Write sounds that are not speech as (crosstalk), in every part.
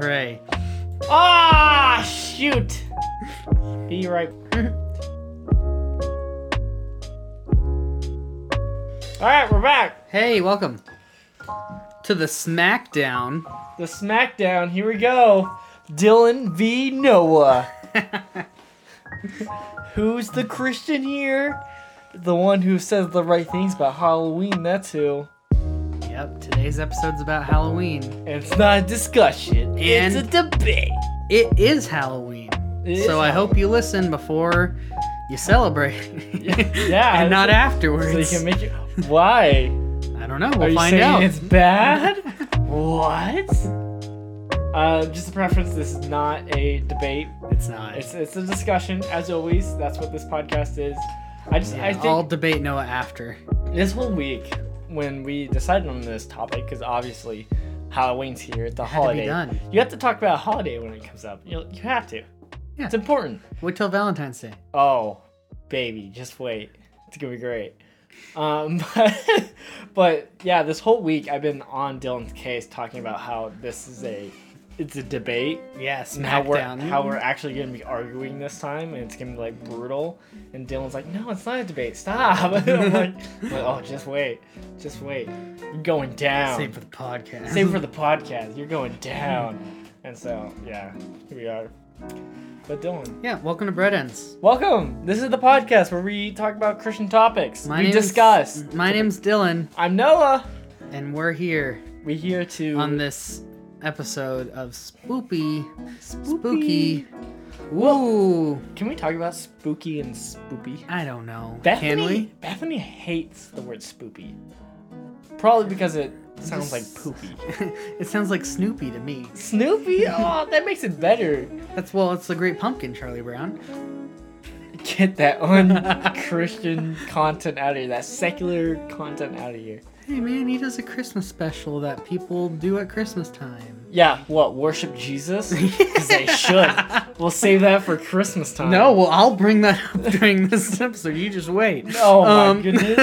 Didn't. Ah, shoot! Be right. (laughs) All right, we're back. Hey, welcome to the SmackDown. The SmackDown. Here we go. Dylan v Noah. (laughs) Who's the Christian here? The one who says the right things about Halloween. That's who. Yep, today's episode's about Halloween. It's not a discussion. it's a debate. It is Halloween. It is so I hope you listen before you celebrate. Yeah, (laughs) and not so- afterwards. So you can make it. Why? I don't know. We'll Are you find saying out. it's bad? (laughs) what? Uh, just a preference. This is not a debate. It's not. It's it's a discussion, as always. That's what this podcast is. I just I think I'll debate Noah after. this whole week when we decided on this topic, because obviously Halloween's here, Had holiday. done. You have to talk about a holiday when it comes up. You you have to. Yeah. It's important. Wait till Valentine's Day. Oh, baby, just wait. It's gonna be great. Um, (laughs) but, but yeah, this whole week I've been on Dylan's case talking about how this is a it's a debate Yes, and how we're how we're actually gonna be arguing this time and it's gonna be like brutal. And Dylan's like, no, it's not a debate. Stop. (laughs) I'm like, I'm like, oh, just wait, just wait. You're going down. Save for the podcast. Save for the podcast. You're going down. And so yeah, here we are. But Dylan. Yeah, welcome to Bread Ends. Welcome. This is the podcast where we talk about Christian topics. My we discuss. My name's Dylan, I'm Noah. and we're here We're here to on this episode of Spoopy, Spooky. Woo! Can we talk about spooky and spoopy? I don't know. Bethany, Can we? Bethany hates the word spoopy. Probably because it sounds like poopy. (laughs) it sounds like Snoopy to me. Snoopy? Oh, that makes it better. That's well, it's the Great Pumpkin, Charlie Brown. Get that (laughs) un-Christian content out of here. That secular content out of here. Hey man, he does a Christmas special that people do at Christmas time. Yeah, what? Worship Jesus? (laughs) Because they should. We'll save that for Christmas time. No, well, I'll bring that up (laughs) during this episode. You just wait. Oh my Um, goodness.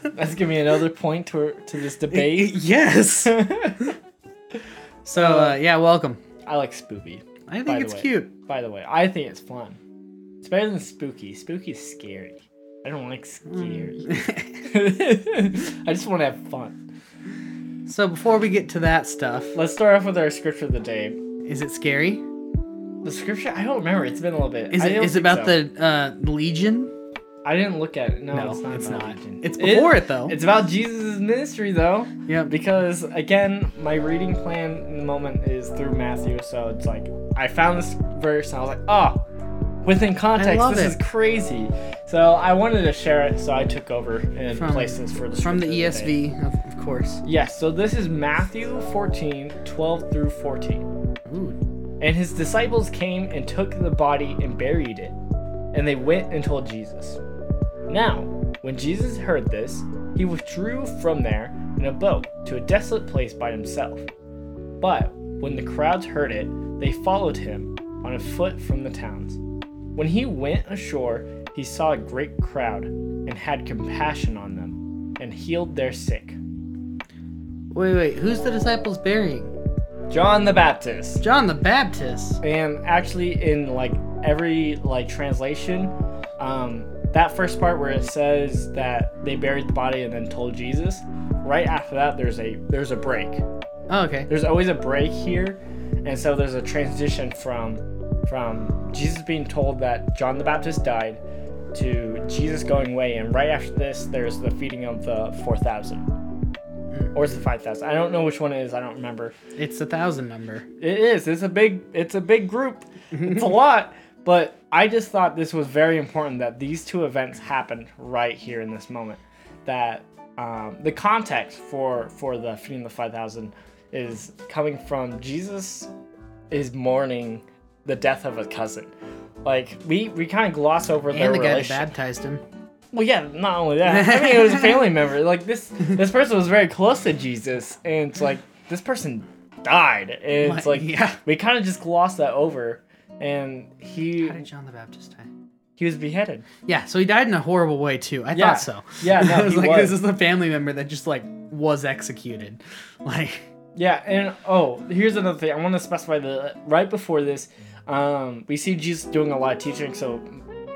(laughs) That's giving me another point to to this debate. yes. So uh, yeah, welcome. I like spoopy. I think it's way. cute. By the way, I think it's fun. It's better than spooky. Spooky is scary. I don't like scary. Mm. (laughs) I just want to have fun. So before we get to that stuff, Let's start off with our scripture of the day. is it scary? The scripture? I don't remember. It's been a little bit. Is it is it about so. the uh, Legion? I didn't look at it. No, No, it's not. it's not. It's before it, though. It's about Jesus' ministry though. Yeah. Because again, my reading plan in the moment is through Matthew, so it's like I found this verse and I was like, oh, within context, this it. is crazy. So I wanted to share it, so I took over and From- placed this for the From the scripture of day. ESV, of, of course. Yes, so this is Matthew 14, 12 through 14. Ooh. And his disciples came and took the body and buried it. And they went and told Jesus. Now, when Jesus heard this, he withdrew from there in a boat to a desolate place by himself. But when the crowds heard it, they followed him on a foot from the towns. When he went ashore, he saw a great crowd and had compassion on them and healed their sick. Wait, wait. Who's the disciples burying? John the Baptist. John the Baptist. And actually, in like every like translation, um, that first part where it says that they buried the body and then told Jesus, right after that, there's a there's a break. Oh, okay. There's always a break here, and so there's a transition from from Jesus being told that John the Baptist died to Jesus going away, and right after this, there's the feeding of the four thousand. Or is it five thousand? I don't know which one it is. I don't remember. It's a thousand number. It is. It's a big. It's a big group. It's a (laughs) lot. But I just thought this was very important that these two events happened right here in this moment. That um, the context for for the feeding of the five thousand is coming from Jesus is mourning the death of a cousin. Like we we kind of gloss over their And the guy that baptized him. Well, yeah, not only that. I mean, it was a family (laughs) member. Like this, this person was very close to Jesus, and it's like this person died, and it's like yeah. we kind of just glossed that over. And he, How did John the Baptist die? He was beheaded. Yeah, so he died in a horrible way too. I Yeah. thought so. Yeah, no, (laughs) I was like, was. this is the family member that just like was executed. (laughs) Like, Yeah, and oh, here's another thing. I want to specify that right before this, um, we see Jesus doing a lot of teaching. So,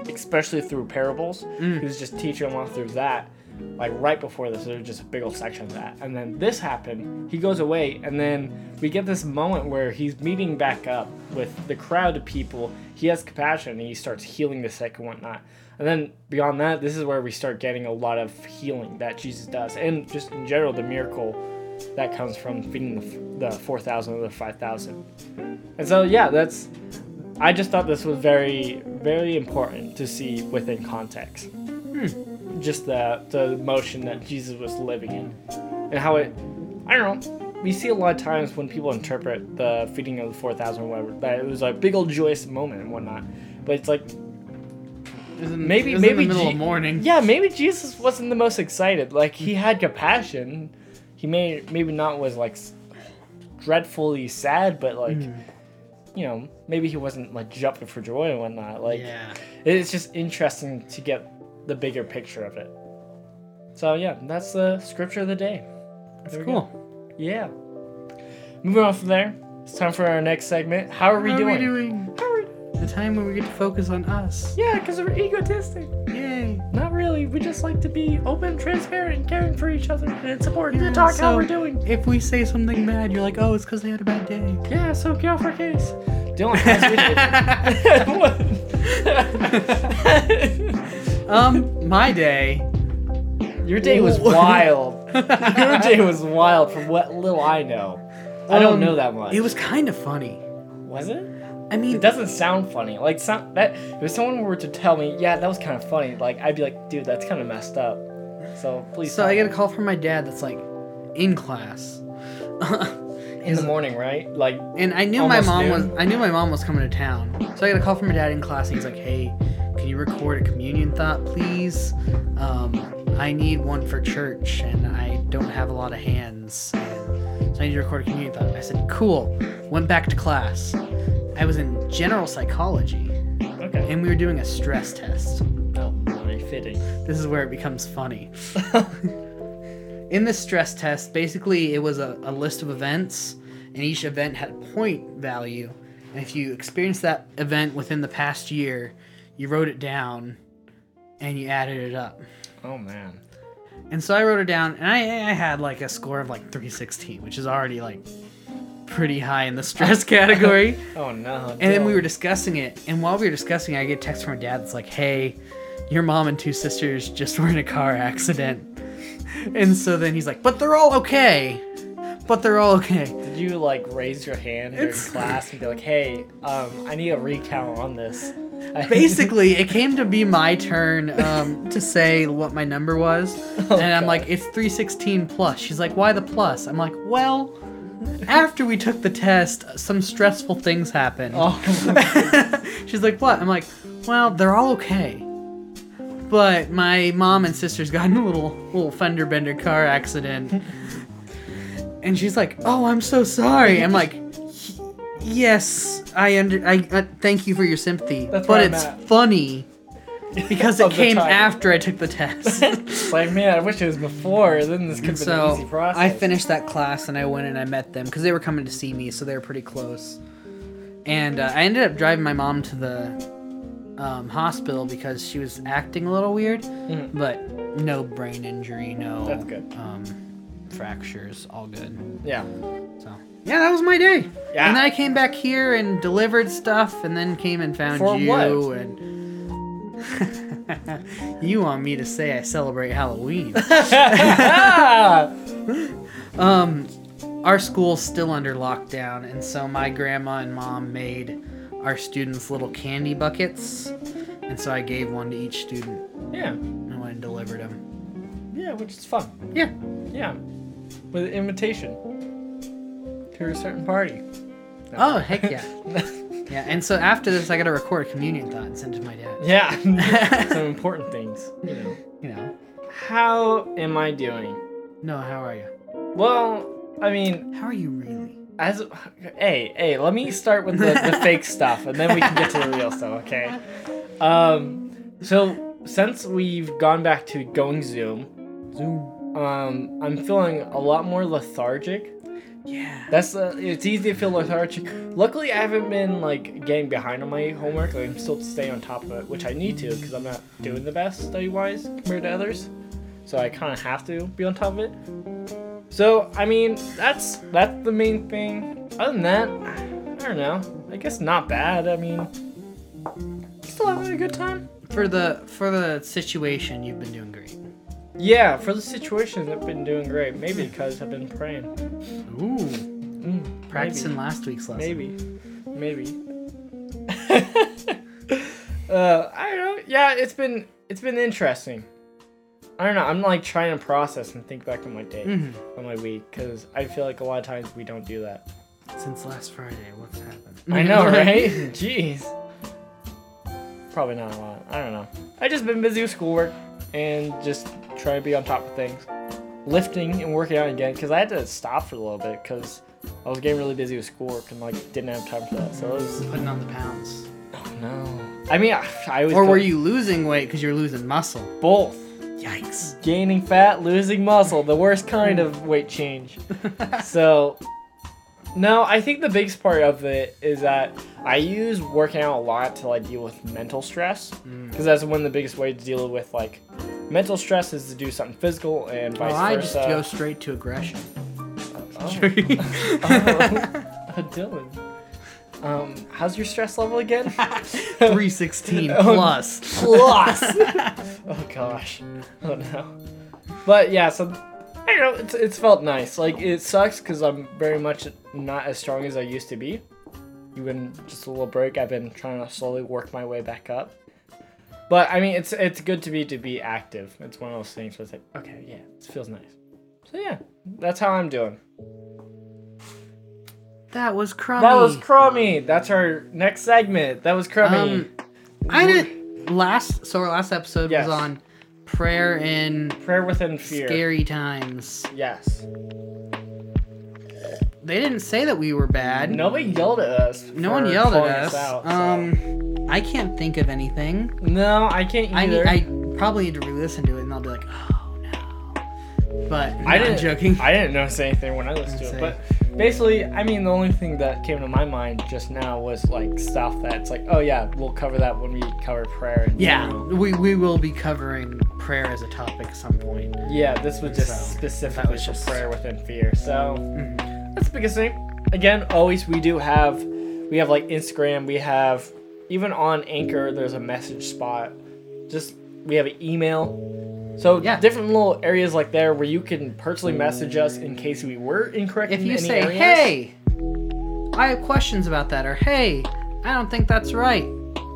especially through parables, Mm. he was just teaching a lot through that. Like right before this, there was just a big old section of that, and then this happened. He goes away, and then we get this moment where he's meeting back up with the crowd of people. He has compassion, and he starts healing the sick and whatnot. And then beyond that, this is where we start getting a lot of healing that Jesus does, and just in general, the miracle that comes from feeding the, the 4,000 or the 5,000. And so, yeah, that's. I just thought this was very, very important to see within context. Hmm. Just the, the emotion that Jesus was living in. And how it. I don't know. We see a lot of times when people interpret the feeding of the 4,000 or whatever, that it was a big old joyous moment and whatnot. But it's like, Maybe- it was maybe in the middle G- of morning. yeah, maybe Jesus wasn't the most excited. Like he had compassion. He may maybe not was like dreadfully sad, but like Mm. you know maybe he wasn't like jumping for joy and whatnot. Like yeah. it's just interesting to get the bigger picture of it. So yeah, that's the scripture of the day. That's cool. go. Yeah. Moving on from there, it's time for our next segment. How are we How doing? are we doing? How are we- The time when we get to focus on us. Yeah, because we're egotistic. Yay. Not really. We just like to be open, transparent, and caring for each other. And it's important Yeah, to talk how so- we're doing. If we say something bad, you're like, oh, it's because they had a bad day. Yeah, so get off our case. Dylan, how's your day? Um, my day. Your day was wild. (laughs) Your day was wild from what little I know. I don't Um, know that much. It was kind of funny. Was it? I mean, It doesn't sound funny. Like some that if someone were to tell me, yeah, that was kind of funny, like I'd be like, dude, that's kind of messed up. So please. so I me. get a call from my dad that's like, in class. in the morning, right? Like, And I knew my mom noon? was I knew my mom was coming to town. So I get a call from my dad in class and he's like, "Hey, can you record a communion thought, please? Um, I need one for church and I don't have a lot of hands. And so I need to record a community thought." I said, "Cool." Went back to class. I was in general psychology okay. and we were doing a stress test. Oh, very fitting. This is where it becomes funny. (laughs) In the stress test, basically, it was a, a list of events, and each event had a point value. And if you experienced that event within the past year, you wrote it down and you added it up. Oh man. And so I wrote it down, and I, I had like a score of like 316, which is already like pretty high in the stress (laughs) category. Oh no. And then we were discussing it, and while we were discussing it, I get a text from my dad that's like, "Hey, your mom and two sisters just were in a car accident." (laughs) And so then he's like, "But they're all okay. But they're all okay." Did you like raise your hand during It's- class and be like, "Hey, um, I need a recount on this"? (laughs) Basically, it came to be my turn um, to say what my number was, and I'm God. like, "It's 316 plus." She's like, "Why the plus?" I'm like, "Well." After we took the test, some stressful things happened. oh. (laughs) She's like, what? I'm like, well, they're all okay. But my mom and sisters got in a little little fender bender car accident. And she's like, "Oh, I'm so sorry." I'm like, "Yes, I under I uh, thank you for your sympathy, That's but where I'm it's at." funny (laughs) because it Of the came time. after I took the test." (laughs) Like, man, I wish it was before. Then this could have been an easy so process. I finished that class and I went and I met them because they were coming to see me, so they were pretty close. And uh, I ended up driving my mom to the um, hospital because she was acting a little weird, Mhm. but no brain injury, no That's good. Um, fractures, all good. Yeah. So yeah, that was my day. Yeah. And then I came back here and delivered stuff, and then came and found For you what? and. (laughs) you want me to say I celebrate Halloween? (laughs) (laughs) Um, our school's still under lockdown, and so my grandma and mom made our students little candy buckets, and so I gave one to each student yeah. and went and delivered them. Yeah, which is fun. Yeah. Yeah. With an invitation to a certain party. Oh heck yeah, (laughs) yeah. And so after this, I got to record a communion thought and send it to my dad. Yeah. (laughs) Some (laughs) important things, you know. You know. How am I doing? No, how are you? Well, I mean, How are you really? as hey, hey, let me start with the, the fake stuff and then we can get to the real stuff, okay? Um So since we've gone back to going Zoom, Zoom. Um, I'm feeling a lot more lethargic. Yeah. That's uh, it's easy to feel lethargic. Luckily, I haven't been like getting behind on my homework. Like, I'm still staying on top of it, which I need to because I'm not doing the best study wise compared to others. So I kind of have to be on top of it. So I mean, that's that's the main thing. Other than that, I don't know. I guess not bad. I mean, still having a good time. For the for the situation, you've been doing great. Yeah, for the situation, I've been doing great. Maybe because I've been praying. Ooh. Mm, Practicing last week's lesson. Maybe. Maybe. (laughs) uh, I don't know. Yeah, it's been it's been interesting. I don't know. I'm like trying to process and think back on my day, Mhm. on my week, because I feel like a lot of times we don't do that. Since last Friday, what's happened? I know, (laughs) right? Jeez. Probably not a lot. I don't know. I just been busy with schoolwork and just trying to be on top of things, lifting and working out again. Because I had to stop for a little bit because I was getting really busy with schoolwork and like didn't have time for that. So it was Putting on the pounds. Oh no. I mean, I, I always Or were you losing weight because you were losing muscle? both Yikes. gaining fat, losing muscle, the worst kind of weight change. (laughs) so, no, I think the biggest part of it is that I use working out a lot to like deal with mental stress Mm. because that's one of the biggest ways to deal with like mental stress is to do something physical and vice Well, I versa. just go straight to aggression. oh. oh. oh, Dylan. Um, how's your stress level again? (laughs) 316 (laughs) Oh, plus. plus. (laughs) oh gosh. Oh no. But yeah, so I don't know. It's it's felt nice. Like it sucks because I'm very much not as strong as I used to be. Even just a little break, I've been trying to slowly work my way back up. But I mean, it's it's good to be to be active. It's one of those things where it's like, okay, yeah, it feels nice. So yeah, that's how I'm doing. That was crummy. That was crummy. That's our next segment. That was crummy. Um, I did last. So our last episode Yes. was on prayer in Prayer within fear. scary times. Yes. They didn't say that we were bad. Nobody yelled at us. No one yelled at us. out, so- um, I can't think of anything. no, I can't I either. need, I probably need to re-listen to it, and I'll be like, oh no. But I didn't joking. I didn't notice anything when I listened to it, but basically, I mean, the only thing that came to my mind just now was like stuff that's like, oh yeah, we'll cover that when we cover prayer. in yeah, we we will be covering prayer as a topic at some point. Yeah, this was just So, specifically was for just- prayer within fear. So Mhm. that's the biggest thing. Again, always we do have we have like Instagram, we have even on Anchor there's a message spot. Just we have an email. So Yeah. different little areas like there where you can personally message us in case we were incorrect If in you any say, areas. "Hey, I have questions about that," or "Hey, I don't think that's right,"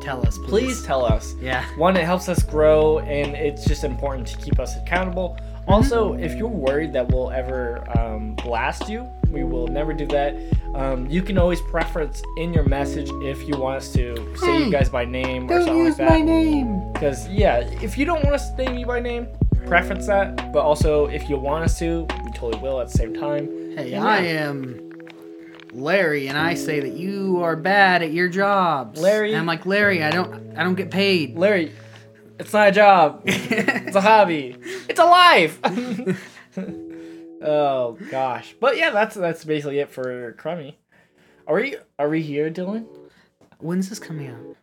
tell us, please. please tell us. Yeah. One, it helps us grow, and it's just important to keep us accountable. Also, if you're worried that we'll ever um, blast you, we will never do that. Um, you can always preference in your message if you want us to say Hey, you guys by name or something like that. Don't use my name. Because yeah, if you don't want us to name you by name, preference that. But also, if you want us to, we totally will at the same time. Hey, And I yeah. am Larry, and I say that you are bad at your jobs. Larry- and I'm like Larry. I don't. I don't get paid. Larry, it's not a job. (laughs) it's a hobby. It's a life. (laughs) oh gosh. But yeah, that's that's basically it for Crummy. Are we are we here, Dylan? When's this coming out?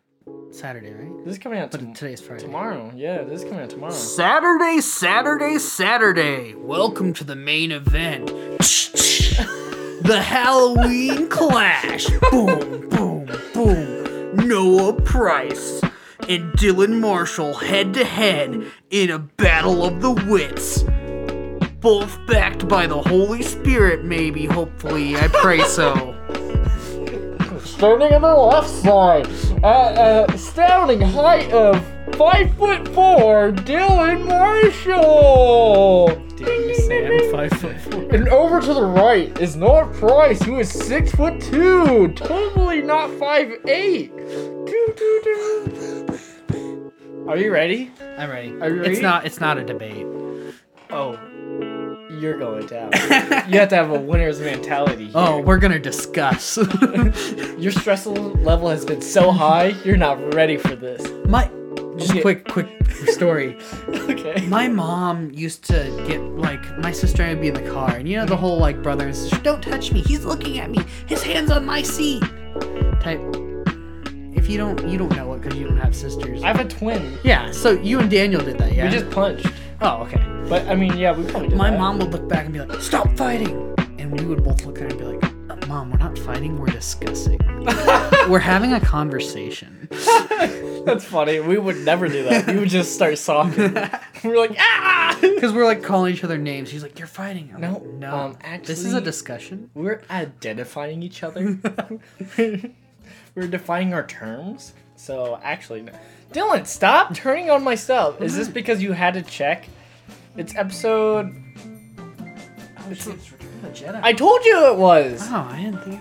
Saturday, right? This is coming out But tom- today's Friday. tomorrow. Yeah, this is coming out tomorrow. Saturday, Saturday, Saturday. Welcome to the main event. (laughs) the Halloween Clash. boom, boom, boom. Noah Price and Dylan Marshall head to head in a battle of the wits. Both backed by the Holy Spirit, maybe, hopefully. I pray so. Starting on the left side, at a astounding height of five foot four, Dylan Marshall. Did you five foot four? And over to the right is Noah Price, who is six foot two, totally not five eight. Doo, doo, doo. Are you ready? I'm ready. Are you ready? It's not. It's not a debate. Oh, you're going down. you have to have a winner's mentality. (laughs) Oh, here. Oh, we're gonna discuss. (laughs) Your stress level has been so high, you're not ready for this. My just Okay. quick, quick story. (laughs) okay. My mom used to get like my sister and I would be in the car, and you know the whole like brother and sister, don't touch me. He's looking at me. His hands on my seat. Type. If you don't, you don't know it because you don't have sisters. I have a twin. yeah. So you and Daniel did that, yeah. We just punched. Oh, okay. But I mean, yeah, we probably did My that. mom would look back and be like, "Stop fighting," and we would both look at her and be like, "Uh, "Mom, we're not fighting. We're discussing. (laughs) we're having a conversation." (laughs) That's funny. We would never do that. We would just start sobbing. (laughs) we're like, ah! Because we're like calling each other names. He's like, "You're fighting." I'm No, like, no. um, this is a discussion. We're identifying each other. (laughs) (laughs) we're defining our terms. So actually, no. Dylan, stop turning on my stuff. Is this because you had to check? It's episode. It's, it's Return of Jedi. I told you it was. oh, I didn't think.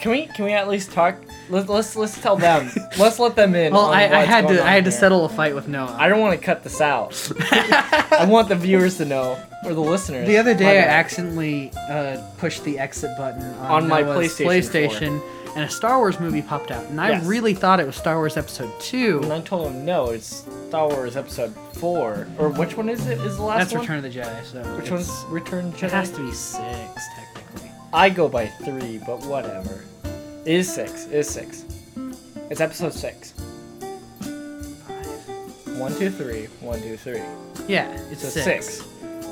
Can we? Can we at least talk? Let's let's, let's tell them. let's let them in. Well, I, I had to. I had to here. settle a fight with Noah. I don't want to cut this out. I want the viewers to know, or the listeners. the other day, I accidentally uh, pushed the exit button on, On my PlayStation PlayStation, and a Star Wars movie popped out, and I Yes. really thought it was Star Wars Episode Two. And I told him no, it's Star Wars Episode Four, or which one is it? Is the last one? That's one? Return of the Jedi. So Which one's Return of the Jedi? It has to be six, technically. I go by three, but whatever. It is six. It is six. It's Episode six. One, two, three. One, two, three. Yeah, it's So six.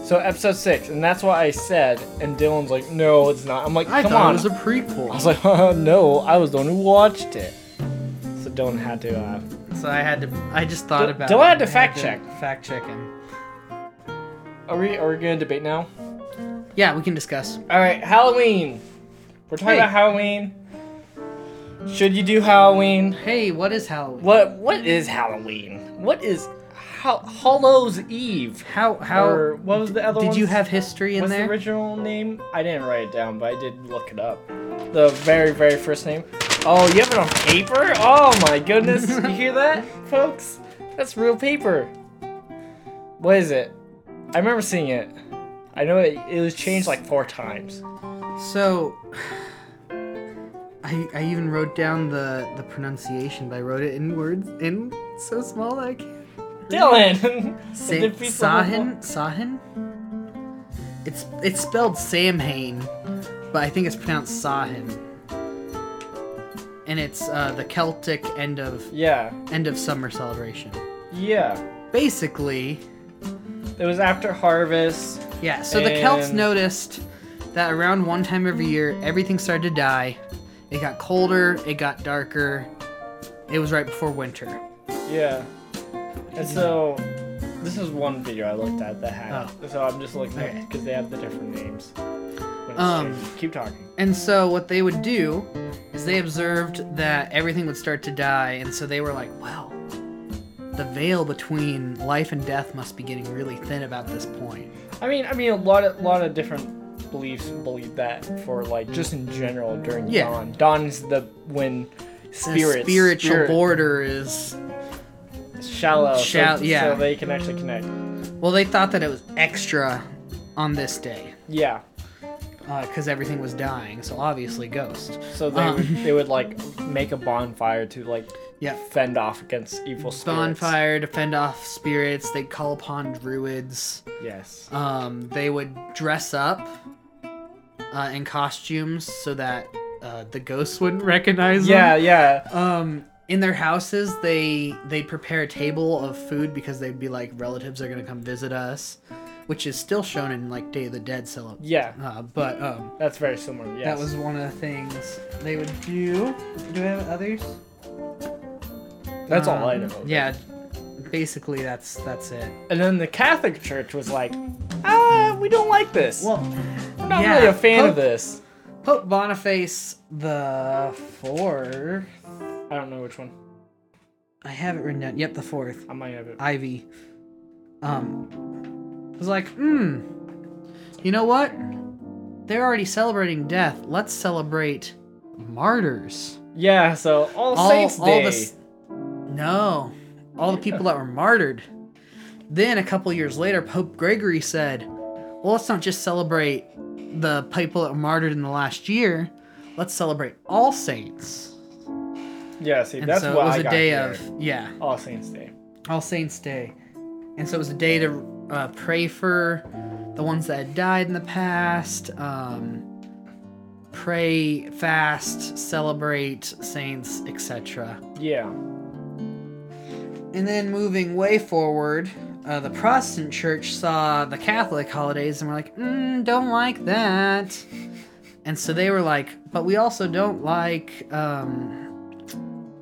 So episode six, and that's what I said. And Dylan's like, "No, it's not." I'm like, I "Come thought on." it was a prequel. I was like, (laughs) uh, "No, I was the one who watched it." So Dylan had to. Uh, so I had to. I just thought Don't- about. don't it. have to I fact check. Fact check him. are we? Are we gonna debate now? Yeah, we can discuss. All right, Halloween. We're talking Hey. about Halloween. Should you do Halloween? Hey, what is Halloween? What What is Halloween? What is Ho- Hallows Eve? How how Or what was the other one? did you ones? have history in What's there? the original name? I didn't write it down, but I did look it up. The very, very first name. Oh, you have it on paper? Oh my goodness. (laughs) you hear that, folks? That's real paper. What is it? I remember seeing it. I know it, it was changed like four times. So, I, I even wrote down the, the pronunciation, but I wrote it in words in so small that I can't. Dylan! (laughs) Sa- (laughs) It defeats the whole Sahin? Sahin? It's it's spelled Samhain, but I think it's pronounced Sahin. And it's uh, the Celtic end of Yeah, end of summer celebration. yeah. Basically, It was after harvest. yeah. So the Celts And- noticed that around one time every year, everything started to die. It got colder. It got darker. It was right before winter. Yeah. And so, this is one video I looked at that had. Oh. So I'm just looking at Okay. because they have the different names. Um, changed. Keep talking. And so what they would do is they observed that everything would start to die, and so they were like, "Well, the veil between life and death must be getting really thin about this point." I mean, I mean, a lot of lot of different beliefs believe that for like just in general during Yeah. dawn. Dawn is the when The spiritual spirit- border is shallow, Shall- so, yeah. so they can actually connect. well, they thought that it was extra on this day Yeah. because everything was dying. So obviously, ghosts. So they Um. would, they would like make a bonfire to like Yeah. fend off against evil spirits. Bonfire to fend off spirits. They'd call upon druids. Yes. Um, they would dress up uh, in costumes so that uh, the ghosts wouldn't recognize Yeah, them. yeah. Um, in their houses, they they'd prepare a table of food because they'd be like relatives are gonna come visit us, which is still shown in like Day of the Dead celeb. Yeah. Uh, but um, That's very similar. Yes. that was one of the things they would do. Do we have others? That's all I Um, know. Yeah, basically that's that's it. And then the Catholic Church was like, ah, we don't like this. Well, We're not yeah, really a fan Pope- of this. Pope Boniface the fourth. I don't know which one. I have it written down. Yep, the fourth. I might have it. Ivy. Um, was like, hmm. You know what? They're already celebrating death. Let's celebrate martyrs. Yeah, so All, All, Saints all Day. the no, all the people that were martyred. Then a couple years later, Pope Gregory said, "Well, let's not just celebrate the people that were martyred in the last year. Let's celebrate all saints." yeah, see, And that's so what it was I a got day here. of yeah. All Saints Day. All Saints Day, and so it was a day to uh, pray for the ones that had died in the past. Um, pray, fast, celebrate saints, etc. Yeah. And then moving way forward, uh, the Protestant church saw the Catholic holidays and were like, mm, don't like that. And so they were like, but we also don't like um,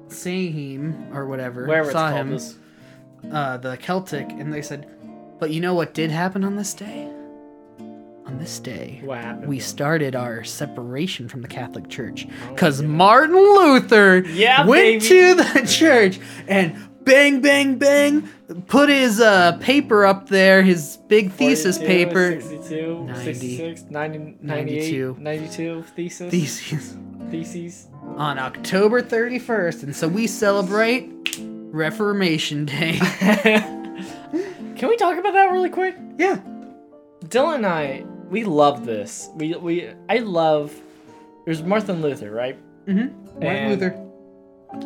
Samhain or whatever. Wherever it's called Samhain, this. uh, the Celtic. And they said, but you know what did happen on this day? On this day, we started our separation from the Catholic Church Oh, because yeah. Martin Luther Yeah, went baby. to the (laughs) church and bang, bang, bang, put his uh, paper up there, his big thesis paper. 62, 90, 66, 90, 92. 92 thesis. Thesis Theses. on October 31st, and so we celebrate Reformation Day. (laughs) (laughs) Can we talk about that really quick? yeah, Dylan and I, we love this. We we I love. There's Martin Luther, right? mm-hmm. Martin And- Luther.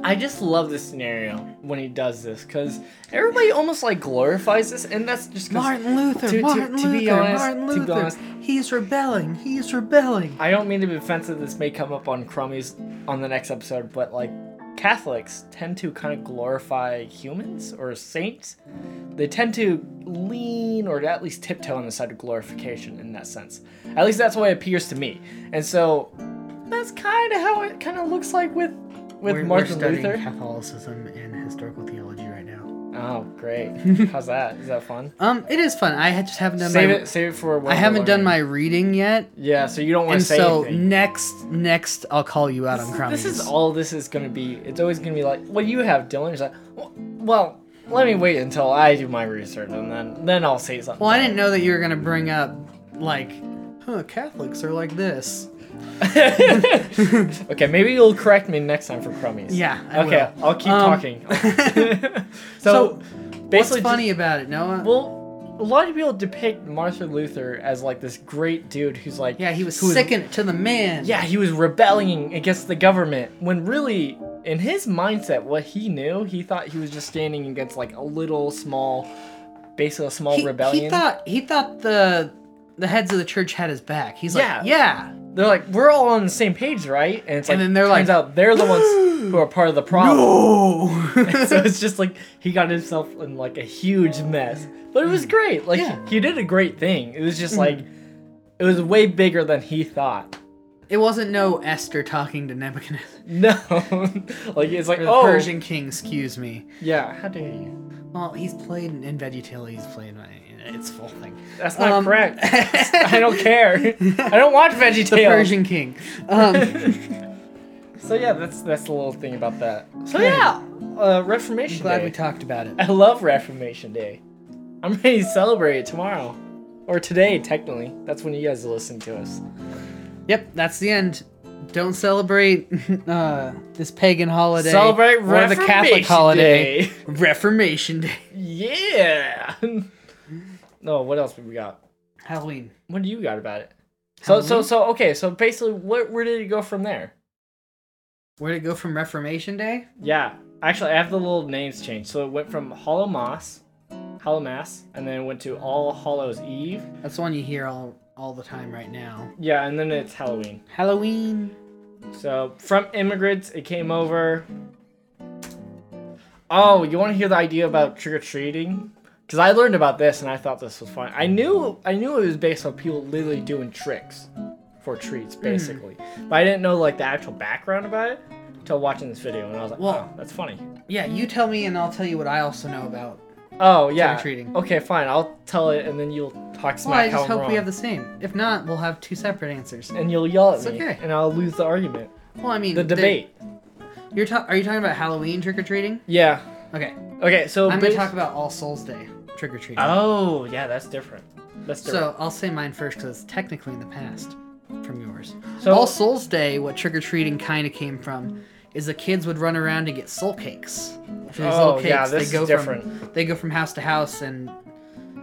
I just love this scenario when he does this because everybody almost like glorifies this, and that's just Martin Luther. to- Martin to Luther. honest- Martin to be Luther. honest- He's rebelling. He's rebelling. I don't mean to be offensive. This may come up on Crummies on the next episode, but like Catholics tend to kind of glorify humans or saints. They tend to lean or at least tiptoe on the side of glorification in that sense. At least that's the way it appears to me. And so that's kind of how it kind of looks like with with we're, Martin we're studying Luther. Catholicism and historical theology right now. Oh, great! (laughs) How's that? Is that fun? Um, it is fun. I just haven't done Save my. it. Save it for. I haven't done my reading yet, Yeah, so you don't want to say so anything. next, next I'll call you out on crummies. This is all this is gonna be. It's always gonna be like, what do you have, Dylan? He's like, well, well, let me wait until I do my research, and then then I'll say something. Well, I didn't know that you were gonna bring up like, huh, Catholics are like this. (laughs) okay, maybe you'll correct me next time for crummies. Yeah. I okay, will. I'll keep Um, talking. (laughs) (laughs) so, So, basically, What's funny about it, Noah? well, a lot of people depict Martin Luther as like this great dude who's like, yeah, he was second to the man. yeah, he was rebelling against the government when really, in his mindset, what he knew, he thought he was just standing against like a little small, basically a small He, rebellion. he thought he thought the the heads of the church had his back. He's Yeah. like, yeah. They're like, we're all on the same page, right? And it's like, And then they're turns like, out they're the ones who are part of the problem. No. (laughs) so it's just like he got himself in like a huge mess, but it was mm. great. Like Yeah. he did a great thing. It was just mm. like it was way bigger than he thought. it wasn't no Esther talking to Nebuchadnezzar. (laughs) No, (laughs) like it's like Or the oh Persian king, excuse me. yeah. How dare you? Well, he's played in, VeggieTales. He's played in it's full thing. That's not Um, correct. (laughs) I don't care. I don't watch VeggieTales. The Persian king. Um, (laughs) So yeah, that's that's the little thing about that. So yeah, uh, Reformation glad Day. we talked about it. I love Reformation Day. I'm ready to celebrate it tomorrow. Or today, technically. That's when you guys are listening to us. Yep, that's the end. Don't celebrate (laughs) uh, this pagan holiday. Celebrate or Reformation the Catholic holiday, Day. Reformation Day, Yeah. No, what else we got? Halloween. What do you got about it? So so so okay, so basically where where did it go from there? Where did it go from Reformation Day? Yeah. Actually I have the little names changed. So it went from Hollow Mass, Hollow Mass, and then it went to All Hallows Eve. That's the one you hear all all the time right now. Yeah, and then it's Halloween. Halloween. So from immigrants, it came over. Oh, you want to hear the idea about trick or treating? Because I learned about this and I thought this was fun. I knew I knew it was based on people literally doing tricks for treats, hmm. basically. But I didn't know like the actual background about it until watching this video, and I was like, Well- "Oh, that's funny." Yeah, you tell me and I'll tell you what I also know about. Oh yeah. Trick-or-treating. Okay, fine. I'll tell it, and then you'll talk smack Well, I how just hope wrong. we have the same. If not, we'll have two separate answers. and you'll yell at It's me, okay. and I'll lose the argument. Well, I mean, The debate. You're ta- are you talking about Halloween trick or treating? Yeah. Okay, Okay. So I'm gonna talk about All Souls Day trick or treating. Oh, yeah, that's different. That's different. So I'll say mine first because it's technically in the past from yours. So- All Souls Day, what trick or treating kind of came from, is the kids would run around and get soul cakes. Which are these Oh, yeah, this they go is different. From, they go from house to house and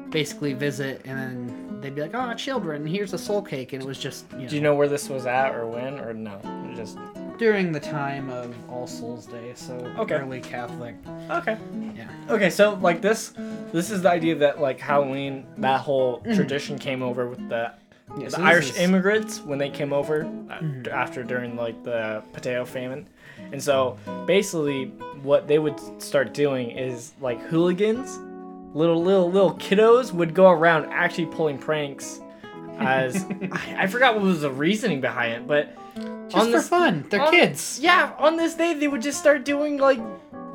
basically visit, and then they'd be like, "Oh, children, here's a soul cake," and it was just you know, Do you know where this was at or when or no? It Just during the time of All Souls Day, so Okay. early Catholic. Okay. Yeah. Okay, so like this, this is the idea that like Halloween, that whole tradition came over with the, Yeah, the so Irish is- immigrants when they came over uh, d- after during like the potato famine, and so basically what they would start doing is like hooligans, little little little kiddos would go around actually pulling pranks, as (laughs) I, I forgot what was the reasoning behind it, but Just on for this fun. They're on- kids. Yeah, on this day they would just start doing like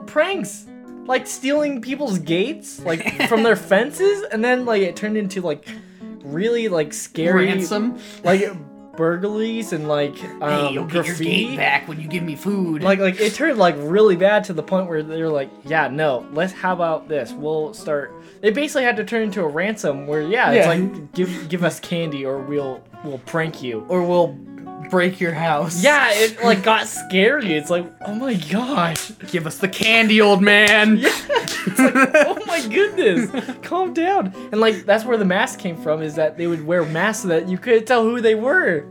pranks, like stealing people's gates, like (laughs) from their fences, and then like it turned into like really like scary, Ransom. like burglaries and like um, hey, you'll get your gate back when you give me food. Like like it turned like really bad to the point where they're like, yeah, no, let's how about this? We'll start. They basically had to turn into a ransom where yeah, it's Yeah. like give give us candy or we'll we'll prank you. or we'll break your house. Yeah, it like got scary. It's like, oh my gosh. Give us the candy, old man. (laughs) It's like, oh my goodness, calm down. And like that's where the mask came from is that they would wear masks so that you couldn't tell who they were.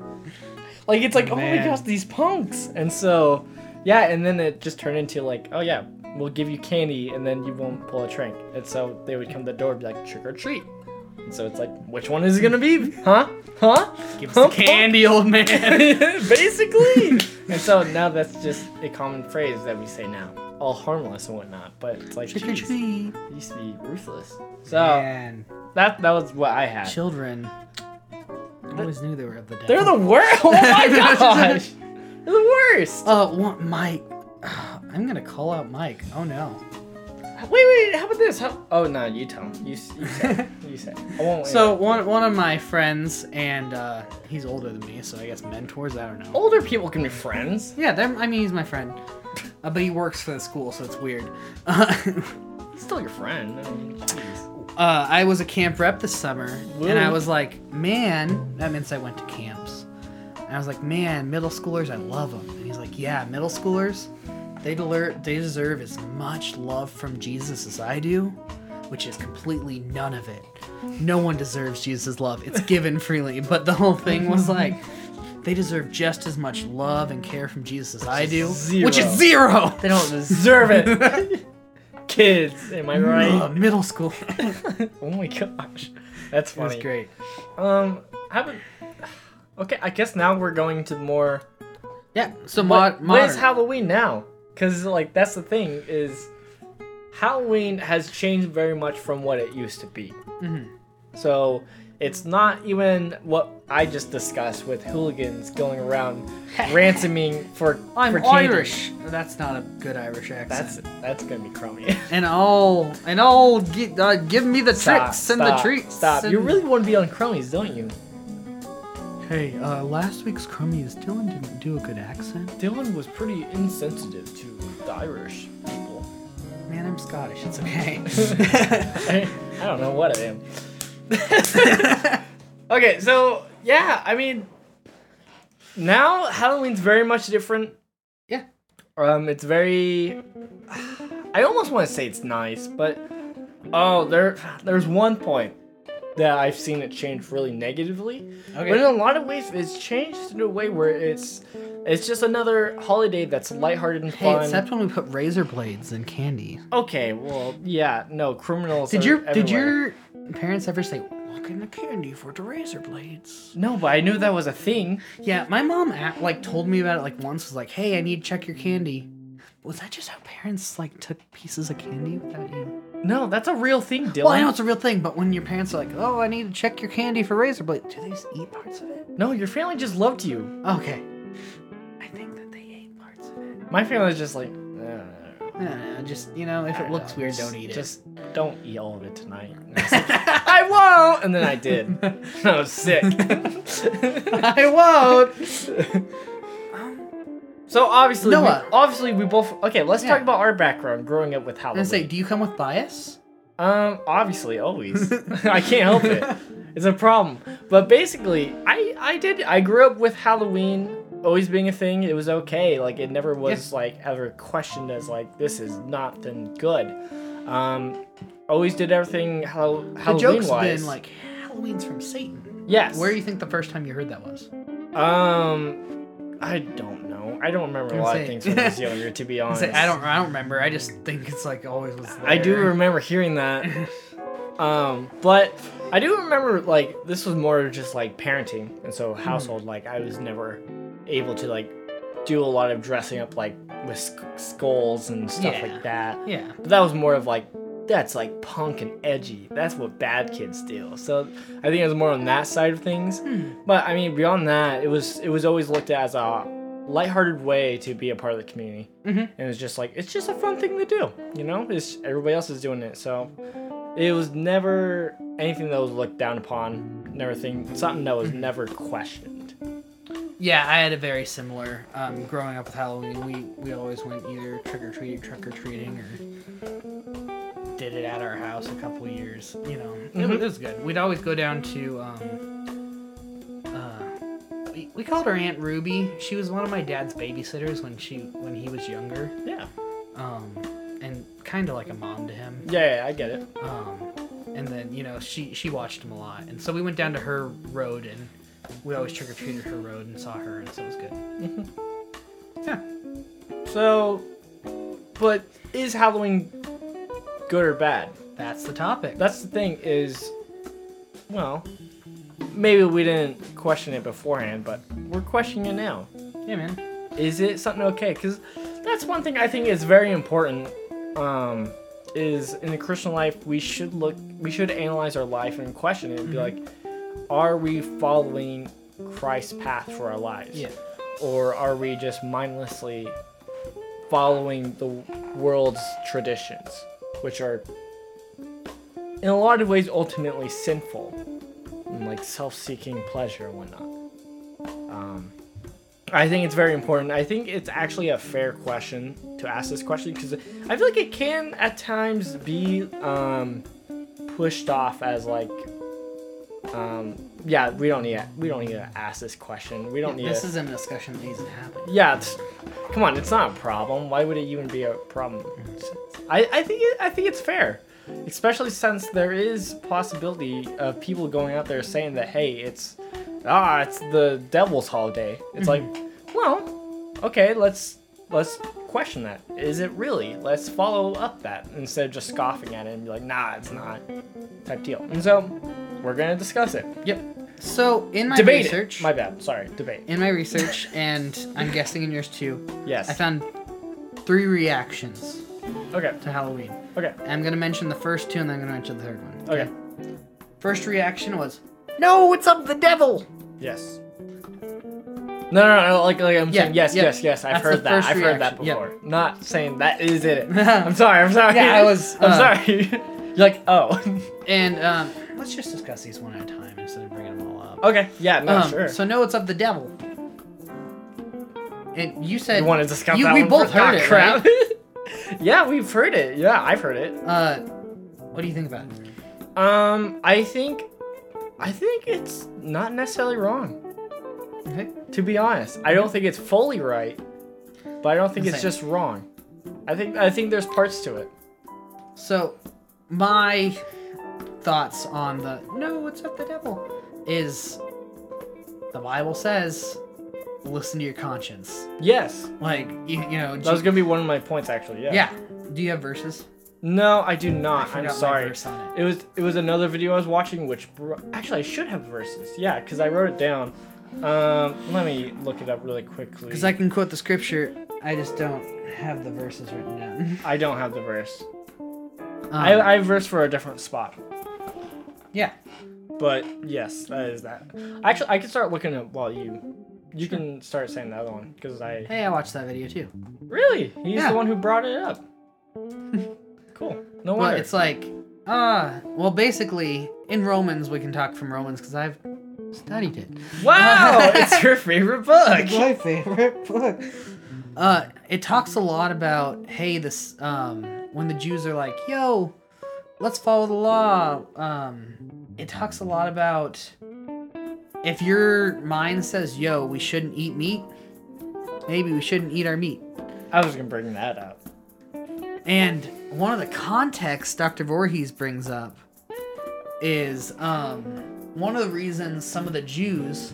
Like it's like, oh my gosh, these punks. And so, yeah, and then it just turned into like, oh yeah, we'll give you candy and then you won't pull a trank. And so they would come to the door and be like, trick or treat. And so it's like, which one is it gonna be? Huh? Huh? Give us the candy, old man. (laughs) Basically. (laughs) and so now that's just a common phrase that we say now. All harmless and whatnot. But it's like Trick geez, it used to be ruthless. So Man, that that was what I had. children. I always knew they were the devil. They're the worst. (laughs) Oh my gosh. They're the worst. Uh, one, Mike. (sighs) I'm gonna call out Mike. Oh no. Wait, wait. How about this? How, oh no, you tell him. You you say. (laughs) you say. I won't. So one one of my friends, and uh, he's older than me, so I guess mentors. I don't know. older people can be friends. Yeah, they're- I mean he's my friend, (laughs) uh, but he works for the school, so it's weird. Uh, (laughs) He's still your friend. I mean, jeez. uh, I was a camp rep this summer, and I was like, man, that means I went to camps. And I was like, man, middle schoolers, I love them. And he's like, yeah, middle schoolers, they deler- they deserve as much love from Jesus as I do, which is completely none of it. No one deserves Jesus' love. It's given (laughs) freely. But the whole thing was like, they deserve just as much love and care from Jesus as I do, which is zero. They don't deserve it. (laughs) Kids, am I Uh, right? middle school. (laughs) oh my gosh, that's funny. great. Um, how about? Okay, I guess now we're going to more. Yeah. So What, mod- what is modern. Halloween now? Because like that's the thing is, Halloween has changed very much from what it used to be. Mhm. So it's not even what I just discussed with hooligans going around (laughs) ransoming for I'm for. Irish. That's not a good Irish accent. That's that's gonna be crummy. (laughs) and all and all uh, give me the tricks and the treats. Stop! You really want to be on crummies, don't you? Hey, uh, last week's crummies, Dylan didn't do a good accent. Dylan was pretty insensitive to the Irish people. Man, I'm Scottish. It's okay. (laughs) (laughs) I don't know what I am. (laughs) okay, so yeah, I mean, now Halloween's very much different. Yeah. Um, it's very. I almost want to say it's nice, but oh, there, there's one point that I've seen it change really negatively. Okay. But in a lot of ways, it's changed in a way where it's, it's just another holiday that's lighthearted and hey, fun. except when we put razor blades in candy. okay, well, yeah, no, criminals. Did are your did everywhere. your parents ever say, "Look in the candy for the razor blades"? No, but I knew that was a thing. Yeah, my mom a- like told me about it like once. Was like, "Hey, I need to check your candy." Was that just how parents like took pieces of candy without you? No, that's a real thing, Dylan. Well, I know it's a real thing, but when your parents are like, "Oh, I need to check your candy for razor blade," do they just eat parts of it? No, your family just loved you. Okay, I think that they ate parts of it. My family's just like, uh, I don't know, just you know, if it looks weird, don't eat it. Just don't eat all of it tonight. (laughs) And I was like, I won't, and then I did. (laughs) (laughs) I was sick. I won't. So obviously, we, Noah. obviously we both. Okay, let's Yeah. talk about our background growing up with Halloween. gonna say, do you come with bias? Um, obviously, always. (laughs) (laughs) I can't help it. It's a problem. But basically, I I did. I grew up with Halloween always being a thing. It was okay. Like it never was like ever questioned as like this is not then good. Um, always did everything Hall- The Halloween joke's wise. been like Halloween's from Satan. yes. Where do you think the first time you heard that was? Um, I don't know. Don't I don't remember a lot of things when I was (laughs) younger, to be honest. say, I don't I don't remember. I just think it's like always was there. I do remember hearing that. (laughs) um, but I do remember like this was more just like parenting, and so Hmm. household. Like I was never able to like do a lot of dressing up like with sk- skulls and stuff Yeah. like that. Yeah. But that was more of like that's like punk and edgy. That's what bad kids do. So I think it was more on that side of things. Hmm. But I mean, beyond that, it was it was always looked at as a lighthearted way to be a part of the community. Mhm. And it's just like it's just a fun thing to do, you know. It's everybody else is doing it, so it was never anything that was looked down upon. Never thing something that was never questioned. Yeah, I had a very similar. Um, growing up with Halloween, we we always went either trick or treating, trick or treating, or did it at our house a couple years. You know, it, was, it was good. We'd always go down to. Um, uh, we, called her Aunt Ruby. She was one of my dad's babysitters when she when he was younger, Yeah. um, and kind of like a mom to him. Yeah, yeah, I get it. Um, and then you know she she watched him a lot, and so we went down to her road, and we always trick or treated her road and saw her, and so it was good. Yeah. So, but is Halloween good or bad? That's the topic. That's the thing is, well, maybe we didn't question it beforehand, but we're questioning it now. yeah, man. Is it something okay? Because that's one thing I think is very important. Um, is in the Christian life we should look, we should analyze our life and question it and be like, are we following Christ's path for our lives? Yeah. Or are we just mindlessly following the world's traditions, which are in a lot of ways ultimately sinful and like self-seeking pleasure and whatnot. Um, I think it's very important. I think it's actually a fair question to ask this question because I feel like it can at times be um, pushed off as like, um, yeah, we don't need to, we don't need to ask this question. We don't need This to. isn't a discussion that needs to happen. Yeah, it's, come on, it's not a problem. Why would it even be a problem? I, I think it, I think it's fair, especially since there is possibility of people going out there saying that hey, it's ah, it's the devil's holiday. It's like, well, okay, let's let's question that. Is it really? Let's follow up that instead of just scoffing at it and be like, nah, it's not. Type deal. And so we're gonna discuss it. Yep. So in my Debate research, it. My bad. Sorry. Debate. in my research, and I'm guessing in yours too, Yes. I found three reactions okay. to Halloween. Okay. I'm gonna mention the first two, and then I'm gonna mention the third one. Okay. First reaction was, "No, it's of the devil." Yes. No, no, no. Like, like I'm Yeah, saying, yes, yeah. yes, yes. I've That's the heard that. first I've heard that reaction, yeah. before. Not saying that is it. (laughs) I'm sorry. I'm sorry. Yeah, I was, (laughs) I'm uh, sorry. You're (laughs) like, oh. And um, let's just discuss these one at a time instead of bringing them all up. okay. Yeah. No. Um, sure. So no, it's of the devil. And you said you want to discuss you- that we one both first? heard Ah, it, crap. Yeah, we've heard it. Yeah, I've heard it. Uh, what do you think about it? Um, I think, I think it's not necessarily wrong. Okay. To be honest, I don't think it's fully right, but I don't think it's just wrong. I think I think there's parts to it. So, my thoughts on the no, what's up the devil is the Bible says, listen to your conscience. Yes, Like you, you know. that was gonna be one of my points actually. Yeah. yeah. Do you have verses? No, I do not. I my sorry. verse on it. It was it was another video I was watching, which bro- actually I should have verses. Yeah, because I wrote it down. Um, let me look it up really quickly. Because I can quote the scripture, I just don't have the verses written down. (laughs) I don't have the verse. Um, I I have verse for a different spot. yeah. But yes, that is that. Actually, I can start looking at while you. You can start saying the other one because I Hey, I watched that video too. really he's Yeah. the one who brought it up. (laughs) cool. No Well, it's like, ah, well, basically, in Romans, we can talk from Romans because I've studied it. wow, (laughs) it's your favorite book. (laughs) my favorite book. Uh, it talks a lot about hey, this um, when the Jews are like, yo, let's follow the law. Um, it talks a lot about if your mind says, yo, we shouldn't eat meat, maybe we shouldn't eat our meat. I was gonna bring that up. And one of the contexts Dr. Voorhees brings up is um, one of the reasons some of the Jews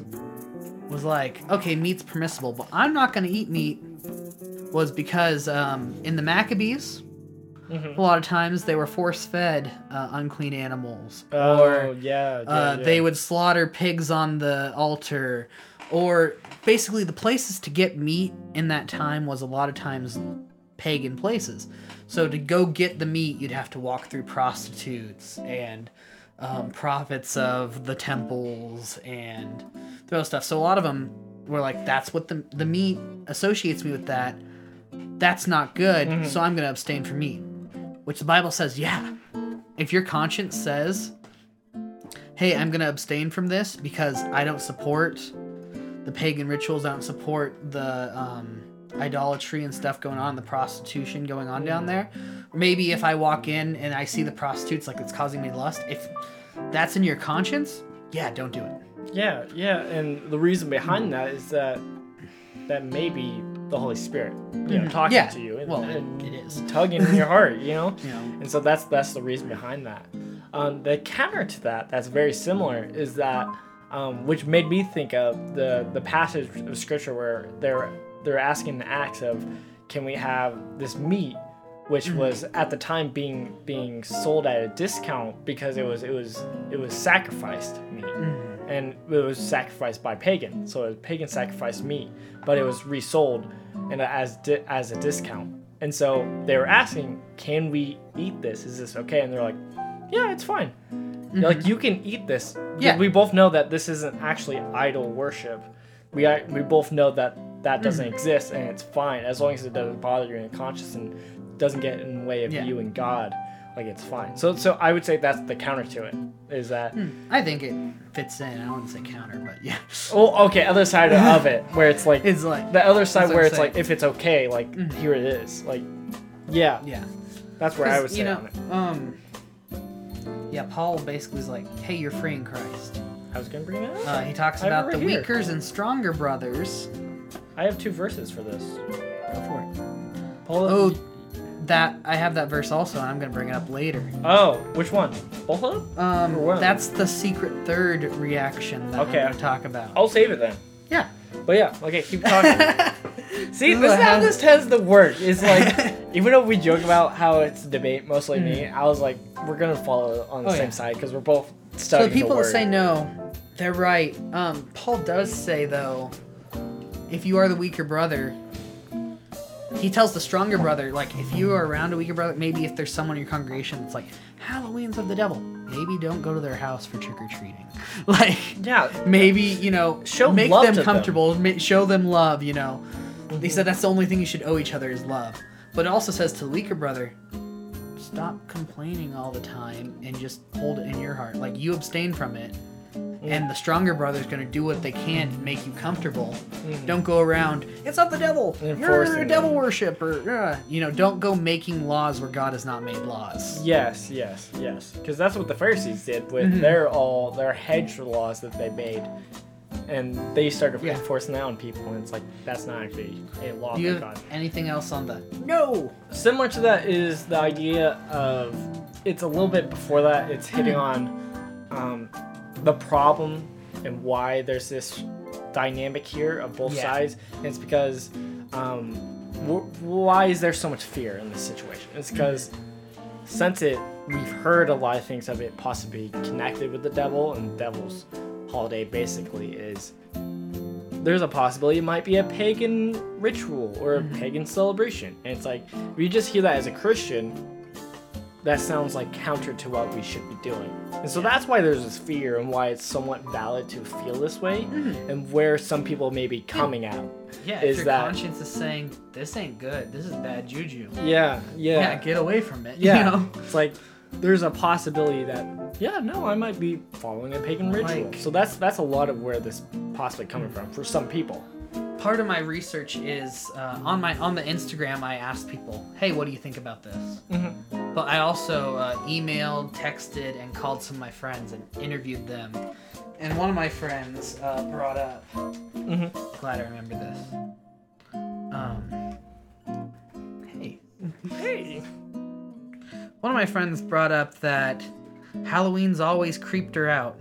was like, okay, meat's permissible, but I'm not going to eat meat was because um, in the Maccabees, Mhm. a lot of times they were force fed uh, unclean animals, Oh or yeah, yeah, uh, yeah. they would slaughter pigs on the altar, or basically the places to get meat in that time was a lot of times pagan places. So to go get the meat, you'd have to walk through prostitutes and um, prophets of the temples and those stuff. So a lot of them were like, "That's what the the meat associates me with that. That's not good. So I'm gonna abstain from meat." Which the Bible says, yeah, if your conscience says hey, I'm gonna abstain from this because I don't support the pagan rituals. I don't support the um, idolatry and stuff going on, the prostitution going on down there. Maybe if I walk in and I see the prostitutes, like it's causing me lust. If that's in your conscience, yeah, don't do it. Yeah, yeah, and the reason behind that is that that may be the Holy Spirit, you know, talking Yeah. to you and, Well, and it is. (laughs) tugging in your heart, you know. (laughs) Know. And so that's that's the reason behind that. Um, the counter to that, that's very similar, is that um, which made me think of the the passage of scripture where they're they're asking the acts of, can we have this meat, which was at the time being being sold at a discount because it was it was it was sacrificed meat and it was sacrificed by pagan, so pagan sacrificed meat, but it was resold and as di- as a discount. And so they were asking, "Can we eat this? Is this okay?" And they're like, "Yeah, it's fine. They're Like mm-hmm. you can eat this. Yeah. We both know that this isn't actually idol worship. We are, we both know that that doesn't mm. exist and it's fine as long as it doesn't bother your conscience and doesn't get in the way of Yeah. you and God. Like it's fine. So so I would say that's the counter to it. Is that I think it fits in. I wouldn't say counter, but yeah, (laughs) Oh, okay. Other side of it, (laughs) where it's like it's like the other side where I'm it's like if it's okay, like here it is. Like, yeah, yeah. that's where I would say you know, um, yeah, Paul basically was like, "Hey, you're free in Christ." I was gonna bring that up. Uh, he talks I about the here. weakers and stronger brothers. I have two verses for this. Go for it. It. Oh, that I have that verse also, and I'm gonna bring it up later. Oh, which one? Both of them? Um, that's the secret third reaction that Okay. I'm gonna talk about. I'll save it then. Yeah. But yeah, okay, keep talking. (laughs) See, This is how this tends to work. It's like, (laughs) even though we joke about how it's a debate, mostly me, I was like, we're gonna follow on the Mm. Oh, same yeah. side because we're both So studying the people the that say no, they're right. Um, Paul does say though, if you are the weaker brother, he tells the stronger brother, like if you are around a weaker brother, maybe if there's someone in your congregation that's like Halloween's of the devil, maybe don't go to their house for trick or treating. (laughs) Like yeah, maybe you know Show make them to them. comfortable, ma- show them love. You know, Mm-hmm. he said that's the only thing you should owe each other is love. But it also says to the weaker brother, stop complaining all the time and just hold it in your heart. Like you abstain from it. And the stronger brother's gonna do what they can to make you comfortable. Don't go around. It's not the devil. You're a devil worshiper. Uh, you know, don't go making laws where God has not made laws. Yes, yes, yes. Because that's what the Pharisees did with Mm-hmm. their all their hedge laws that they made, and they started Yeah. enforcing that on people, and it's like that's not actually a law Do you of God. anything else on that? no? Similar to that is the idea of it's a little bit before that. It's hitting on um, the problem and why there's this dynamic here of both Yeah. sides. And it's because um, wh- why is there so much fear in this situation? It's because since it we've heard a lot of things of it possibly connected with the devil and devil's holiday basically is there's a possibility it might be a pagan ritual or a pagan celebration and it's like we just hear that as a christian that sounds like counter to what we should be doing and so that's why there's this fear and why it's somewhat valid to feel this way mm-hmm. and where some people may be coming out Yeah, Is if your that- conscience is saying this ain't good, this is bad juju. yeah Yeah, yeah get away from it. Yeah, You know? it's like there's a possibility that yeah, no, I might be following a pagan ritual. Like- so that's that's a lot of where this possibly coming from for some people. Part of my research is uh, on my on the Instagram. I asked people, "Hey, what do you think about this?" Mm-hmm. But I also uh, emailed, texted, and called some of my friends and interviewed them. And one of my friends uh, brought up. Mhm. Glad I remember this. Um. Hey. Hey, One of my friends brought up that Halloween's always creeped her out.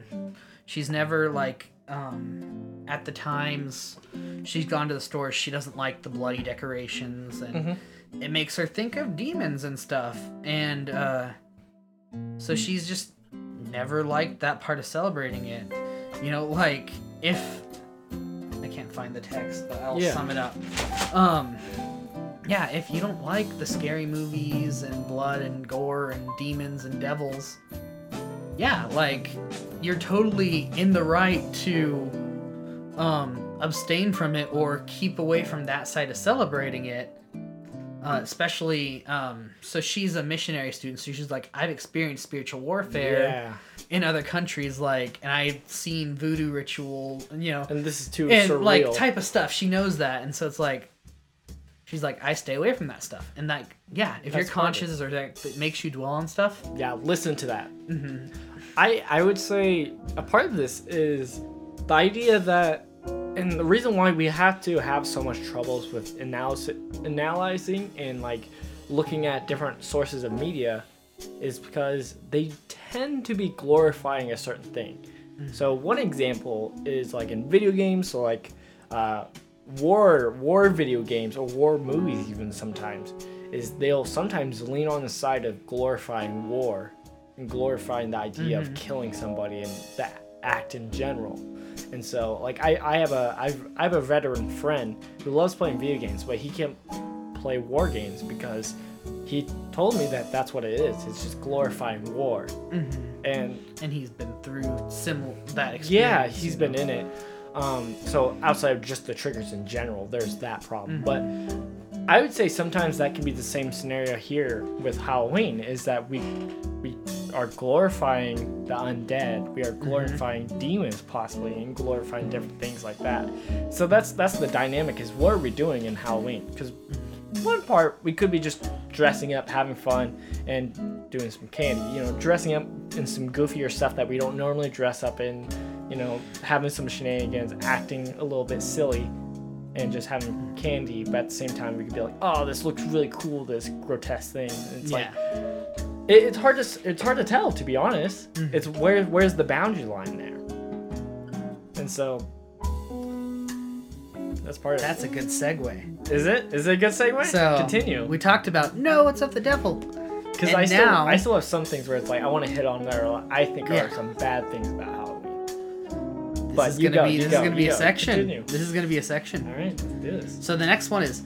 She's never like um at the times she's gone to the store, she doesn't like the bloody decorations, and Mm-hmm. it makes her think of demons and stuff. And uh, so she's just never liked that part of celebrating it. You know, like if I can't find the text, but I'll Yeah. sum it up. Um, yeah, if you don't like the scary movies and blood and gore and demons and devils, yeah, like you're totally in the right to um abstain from it or keep away from that side of celebrating it. Uh, especially, um, so she's a missionary student, so she's like, I've experienced spiritual warfare Yeah. in other countries, like, and I've seen voodoo ritual, you know, And this is too and surreal. like type of stuff. She knows that, and so it's like, she's like, I stay away from that stuff. And like, yeah, if your That's of conscience or that, that makes you dwell on stuff, yeah, listen to that. Mm-hmm. I I would say a part of this is the idea that, and the reason why we have to have so much troubles with analysis, analyzing and like looking at different sources of media, is because they tend to be glorifying a certain thing. So one example is like in video games, so like uh, war war video games or war movies even sometimes is they'll sometimes lean on the side of glorifying war and glorifying the idea of killing somebody and that act in general. And so like I, I have a I've, I have a veteran friend who loves playing video games, but he can't play war games because he told me that that's what it is. It's just glorifying war. And and he's been through similar that experience. yeah, he's been in it. Um, so outside of just the triggers in general, there's that problem. But I would say sometimes that can be the same scenario here with Halloween. Is that we we are glorifying the undead, we are mm-hmm. glorifying demons possibly, and glorifying different things like that. So that's that's the dynamic. Is what are we doing in Halloween? Because one part we could be just dressing up, having fun, and doing some candy. You know, dressing up in some goofier stuff that we don't normally dress up in. You know, having some shenanigans, acting a little bit silly, and just having candy. But at the same time, we could be like, "Oh, this looks really cool. This grotesque thing." And it's like it, it's hard to it's hard to tell, to be honest. Mm-hmm. It's where where's the boundary line there? And so that's part of That's a good segue. Is it? Is it a good segue? So continue. We talked about no, it's of the devil. Because I still I still have some things where it's like I want to hit on there. I think Yeah. are some bad things about Halloween. This But is gonna go, be this go, is gonna be a section. Continue. This is gonna be a section. All right, let's do this. So the next one is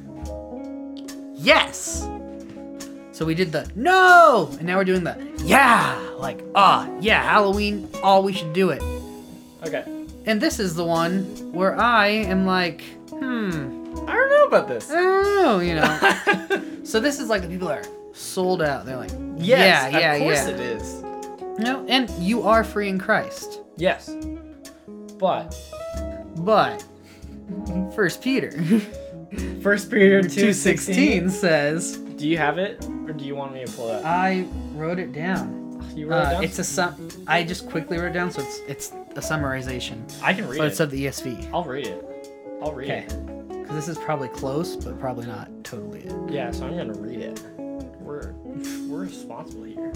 yes. So we did the no, and now we're doing the yeah, like ah, yeah, Halloween. Oh, we should do it. Okay. And this is the one where I am like, hmm, I don't know about this. Know, you know. (laughs) so this is like the people that are sold out. They're like, Yes, yeah, yeah, of course yeah. it is. No, and you are free in Christ, Yes. But but First Peter First Peter (laughs) two sixteen says, Do you have it, or do you want me to pull it up? I wrote it down. You wrote it Uh, down? it's a sum. I just quickly wrote it down, so it's it's a summarization, I can read but it. it's of the ESV. I'll read it. I'll read it. Okay, it. because this is probably close, but probably not totally it. Yeah, so I'm gonna read it. We're we're responsible here.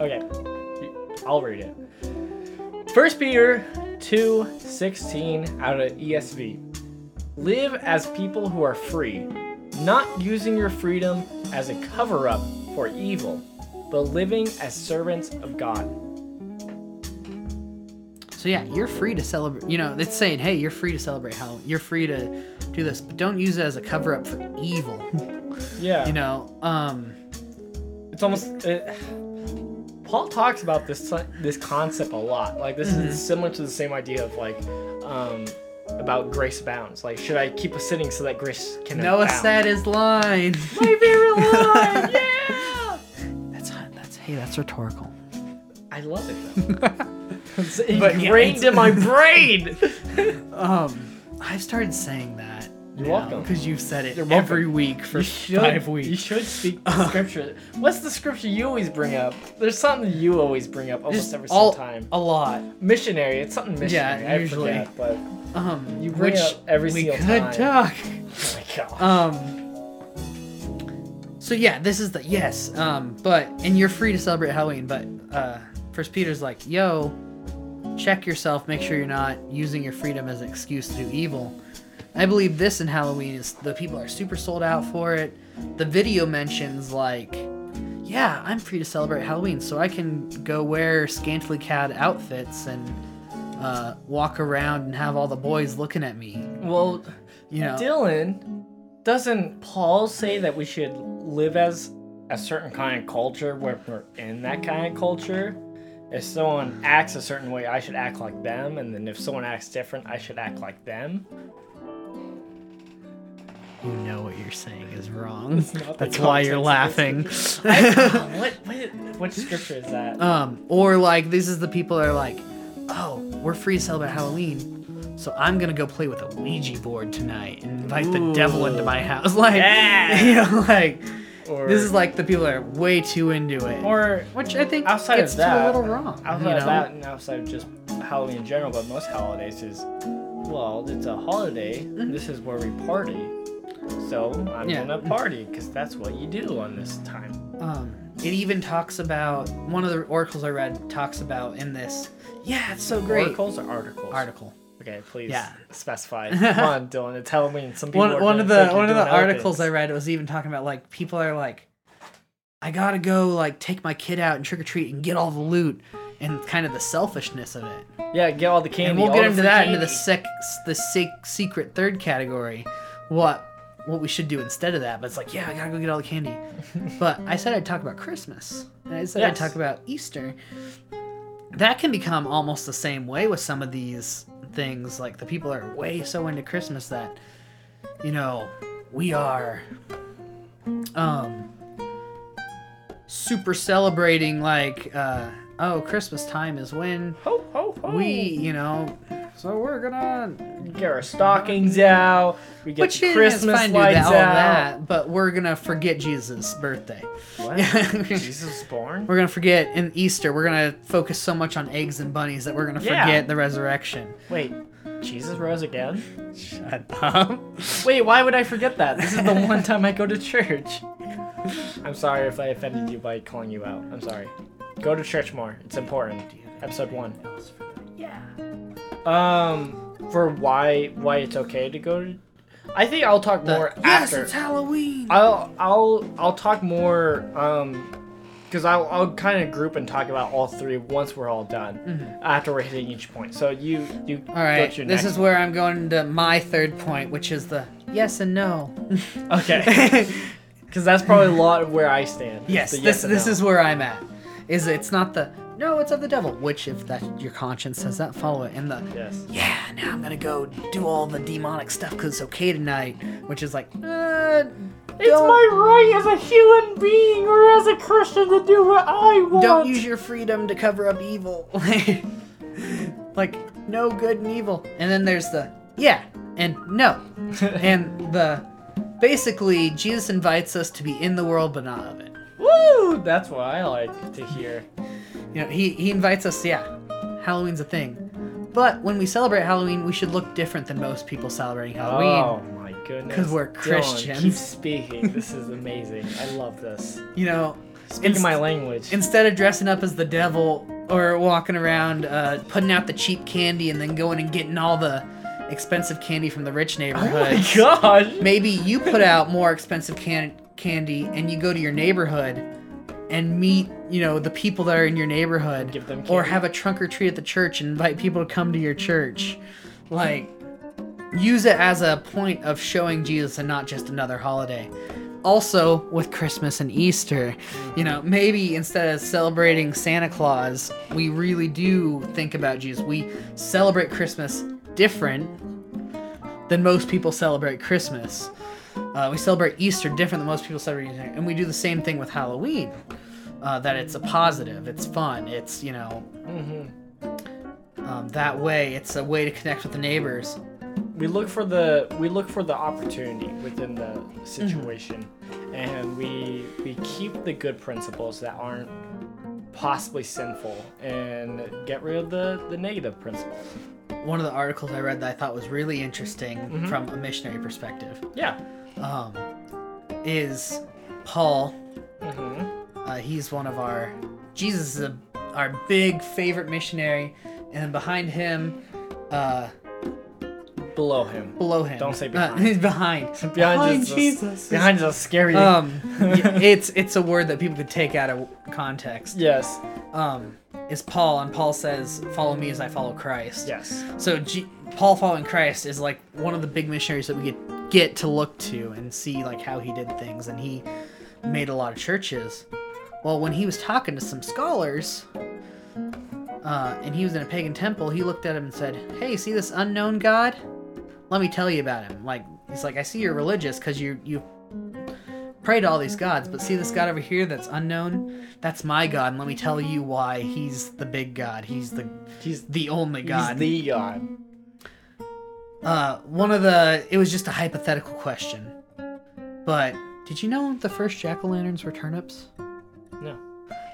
Okay, I'll read it. First Peter two sixteen out of ESV. Live as people who are free, not using your freedom as a cover up for evil, but living as servants of God. So yeah, you're free to celebrate. You know, it's saying, hey, you're free to celebrate Halloween. You're free to do this, but don't use it as a cover up for evil. Yeah, you know, um, it's almost it, Paul talks about this this concept a lot. Like this Mm-hmm. is similar to the same idea of like um, about grace bounds. Like should I keep a sitting so that grace can Noah abound? said his line. (laughs) my favorite line. (laughs) yeah, That's that's hey, that's rhetorical. I love it. Though. (laughs) it's But yeah, ingrained it's- in my brain. Um, I've started saying that. You're welcome. because you've said it every week for should, five weeks. you should speak the (laughs) scripture. What's the scripture you always bring up? There's something you always bring up almost Just every all- single time. a lot. Missionary. It's something missionary. Yeah, I usually. forget, but Um, You bring which it up every we single could time. talk. (laughs) oh my god. Um. So yeah, this is the yes. Um, but and you're free to celebrate Halloween, but uh, First Peter's like, yo, check yourself, make sure you're not using your freedom as an excuse to do evil. I believe this in Halloween is the people are super sold out for it. The video mentions like, yeah, I'm free to celebrate Halloween, so I can go wear scantily clad outfits and uh, walk around and have all the boys looking at me. Well, You know, Dylan, doesn't Paul say that we should live as a certain kind of culture where we're in that kind of culture? If someone acts a certain way, I should act like them, and then if someone acts different, I should act like them. You know what you're saying is wrong. That's why you're laughing. I- (laughs) what, what what scripture is that? Um, or like this is the people that are like, oh, we're free to celebrate Halloween, so I'm gonna go play with a Ouija board tonight and invite the devil into my house. (laughs) Like, Yeah. (laughs) you know, like Or this is like the people that are way too into it. or which I think outside gets of that, to a little wrong. outside you know? of that, and outside of just Halloween in general, but most holidays is, well, it's a holiday. This is where we party. So I'm. Yeah. gonna party because that's what you do on this time. Um, it even talks about one of the oracles I read talks about in this. Yeah, it's so great. Oracles or articles? Article. Okay, please Yeah. specify. (laughs) Come on, Dylan. It's Halloween. Some people one are one of the one of the articles I elephants. read was even talking about like people are like, I gotta go like take my kid out and trick or treat and get all the loot and kind of the selfishness of it. Yeah, get all the candy. and we'll get into that into the sec the sec- secret third category. What what we should do instead of that? But it's like yeah, I gotta go get all the candy. (laughs) but I said I'd talk about Christmas and I said I'd talk about Easter. That can become almost the same way with some of these things. Like the people are way so into Christmas that you know we are um super celebrating like uh oh christmas time is when Ho, ho, ho. we you know so we're gonna get our stockings mm-hmm. out. We get which the Christmas fine lights that, all out. that but we're gonna forget jesus birthday What? (laughs) Jesus was born? we're gonna forget in easter we're gonna focus so much on eggs and bunnies that we're gonna Yeah. forget the resurrection Wait, Jesus rose again? shut up (laughs) Wait, why would I forget that? This is the one (laughs) time I go to church. I'm sorry if I offended you by calling you out. I'm sorry. Go to church more. It's important. Episode one. yeah Um, for why why it's okay to go to. I think I'll talk The- more yes after. it's halloween I'll I'll I'll talk more um because I'll, I'll kind of group and talk about all three once we're all done after we're hitting each point. So you you Mm-hmm. all right this is where i'm going to my third point which is the yes and no (laughs) okay (laughs) because that's probably a lot of where I stand. Yes, The this this no. is where I'm at. Is it's not the no, it's of the devil. Which if that your conscience says that, follow it. And the yes. yeah, now I'm gonna go do all the demonic stuff because it's okay tonight. Which is like, uh, It's don't, my right as a human being or as a Christian to do what I want. don't use your freedom to cover up evil. (laughs) like no good and evil. And then there's the yeah and no, (laughs) and the basically Jesus invites us to be in the world but not of it. Woo! That's what I like to hear. You know, he, he invites us, yeah, Halloween's a thing. But when we celebrate Halloween, we should look different than most people celebrating Halloween. Oh my goodness. Because we're Dylan, Christians. keep speaking. This is amazing. I love this. You know, Speaking inst- my language. instead of dressing up as the devil or walking around uh, putting out the cheap candy and then going and getting all the expensive candy from the rich neighborhood. oh my gosh. maybe you put out more expensive can- candy and you go to your neighborhood and meet, you know, the people that are in your neighborhood, or have a trunk or treat at the church and invite people to come to your church. Like, use it as a point of showing Jesus and not just another holiday. Also, with Christmas and Easter, you know, maybe instead of celebrating Santa Claus, we really do think about Jesus. We celebrate Christmas different than most people celebrate Christmas. Uh, we celebrate Easter different than most people celebrate Easter, and we do the same thing with Halloween. Uh, that it's a positive, it's fun, it's you know Mm-hmm. um, that way. It's a way to connect with the neighbors. we look for the we look for the opportunity within the situation and we we keep the good principles that aren't possibly sinful and get rid of the the negative principles One of the articles I read that I thought was really interesting Mhm. from a missionary perspective yeah um, is Paul. mm-hmm. Uh, he's one of our Jesus is a, our big favorite missionary, and behind him, uh, Below him. below him. Don't say Uh, behind. (laughs) he's (laughs) behind. Behind, is Jesus. Behind is a scary. Um, (laughs) it's it's a word that people could take out of context. yes. Um, is Paul, and Paul says, "Follow me as I follow Christ." Yes. So G- Paul following Christ is like one of the big missionaries that we get get to look to and see like how he did things, and he made a lot of churches. Well, when he was talking to some scholars, uh, and he was in a pagan temple, he looked at him and said, "Hey, see this unknown God? Let me tell you about him." Like he's like, "I see you're religious because you you pray to all these gods, but see this God over here that's unknown? That's my God, and let me tell you why he's the big God. He's the He's the only God." He's the God. Uh, one of the it was just a hypothetical question, but did you know the first jack o' lanterns were turnips? No.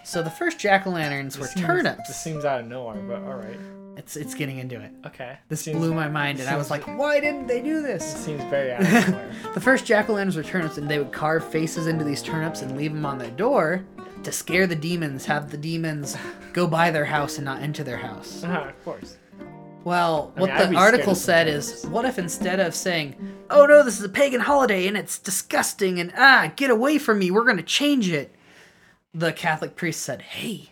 So the first jack o' lanterns were seems- turnips. This seems out of nowhere, but all right. It's it's getting into it. Okay. This seems, blew my mind, and I was like, why didn't they do This this? seems very out of (laughs) nowhere. The first jack o' lanterns were turnips, and they would carve faces into these turnips and leave them on their door to scare the demons, have the demons go by their house and not enter their house. uh of course. Well, I what mean, the article said is, what if instead of saying, "Oh no, this is a pagan holiday and it's disgusting and ah, get away from me, we're going to change it," the Catholic priest said, "Hey,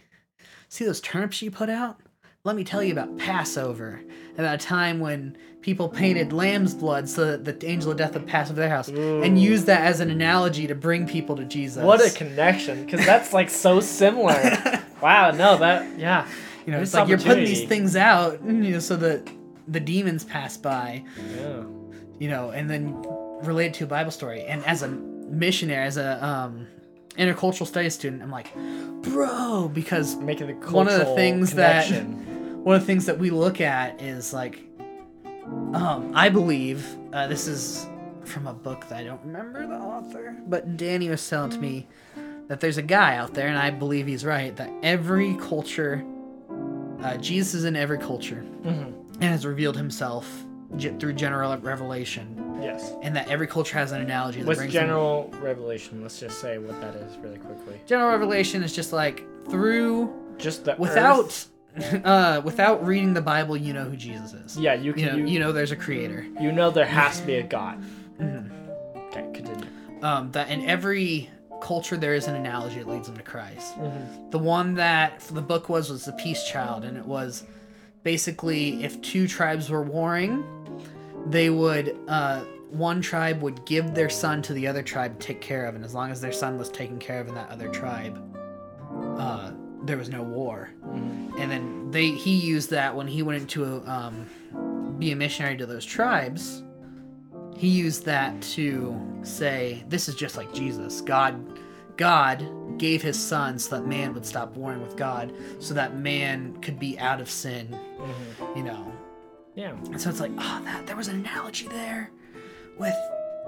see those turnips you put out? Let me tell you about Passover, about a time when people painted lamb's blood so that the angel of death would pass over their house, and use that as an analogy to bring people to Jesus." What a connection, because that's like so similar. (laughs) wow. No, that yeah. You know, it's like you're putting these things out, you know, so that the demons pass by. Yeah. you know, and then related to a Bible story. And as a missionary, as a um, intercultural studies student, I'm like, bro, because Making the One of the things that- one of the things that we look at is like, um, I believe uh, this is from a book that I don't remember the author, but Danny was telling to me that there's a guy out there, and I believe he's right, that every culture, uh, Jesus is in every culture Mhm. and has revealed himself through general revelation. Yes. and that every culture has an analogy that What's brings them- general revelation? Let's just say what that is really quickly. general revelation is just like through Just the without (laughs) uh without reading the bible you know who jesus is Yeah, you you can. know You, you know there's a creator you know there has to be a God. Mhm. Okay, continue. um that in every culture there is an analogy that leads them to christ Mhm. the one that the book was was the peace child and it was basically if two tribes were warring they would uh one tribe would give their son to the other tribe to take care of and as long as their son was taken care of in that other tribe uh there was no war Mhm. and then they he used that when he went into a, um, be a missionary to those tribes he used that to say this is just like jesus god god gave his son so that man would stop warring with god so that man could be out of sin Mhm. you know Yeah. and so it's like oh that there was an analogy there with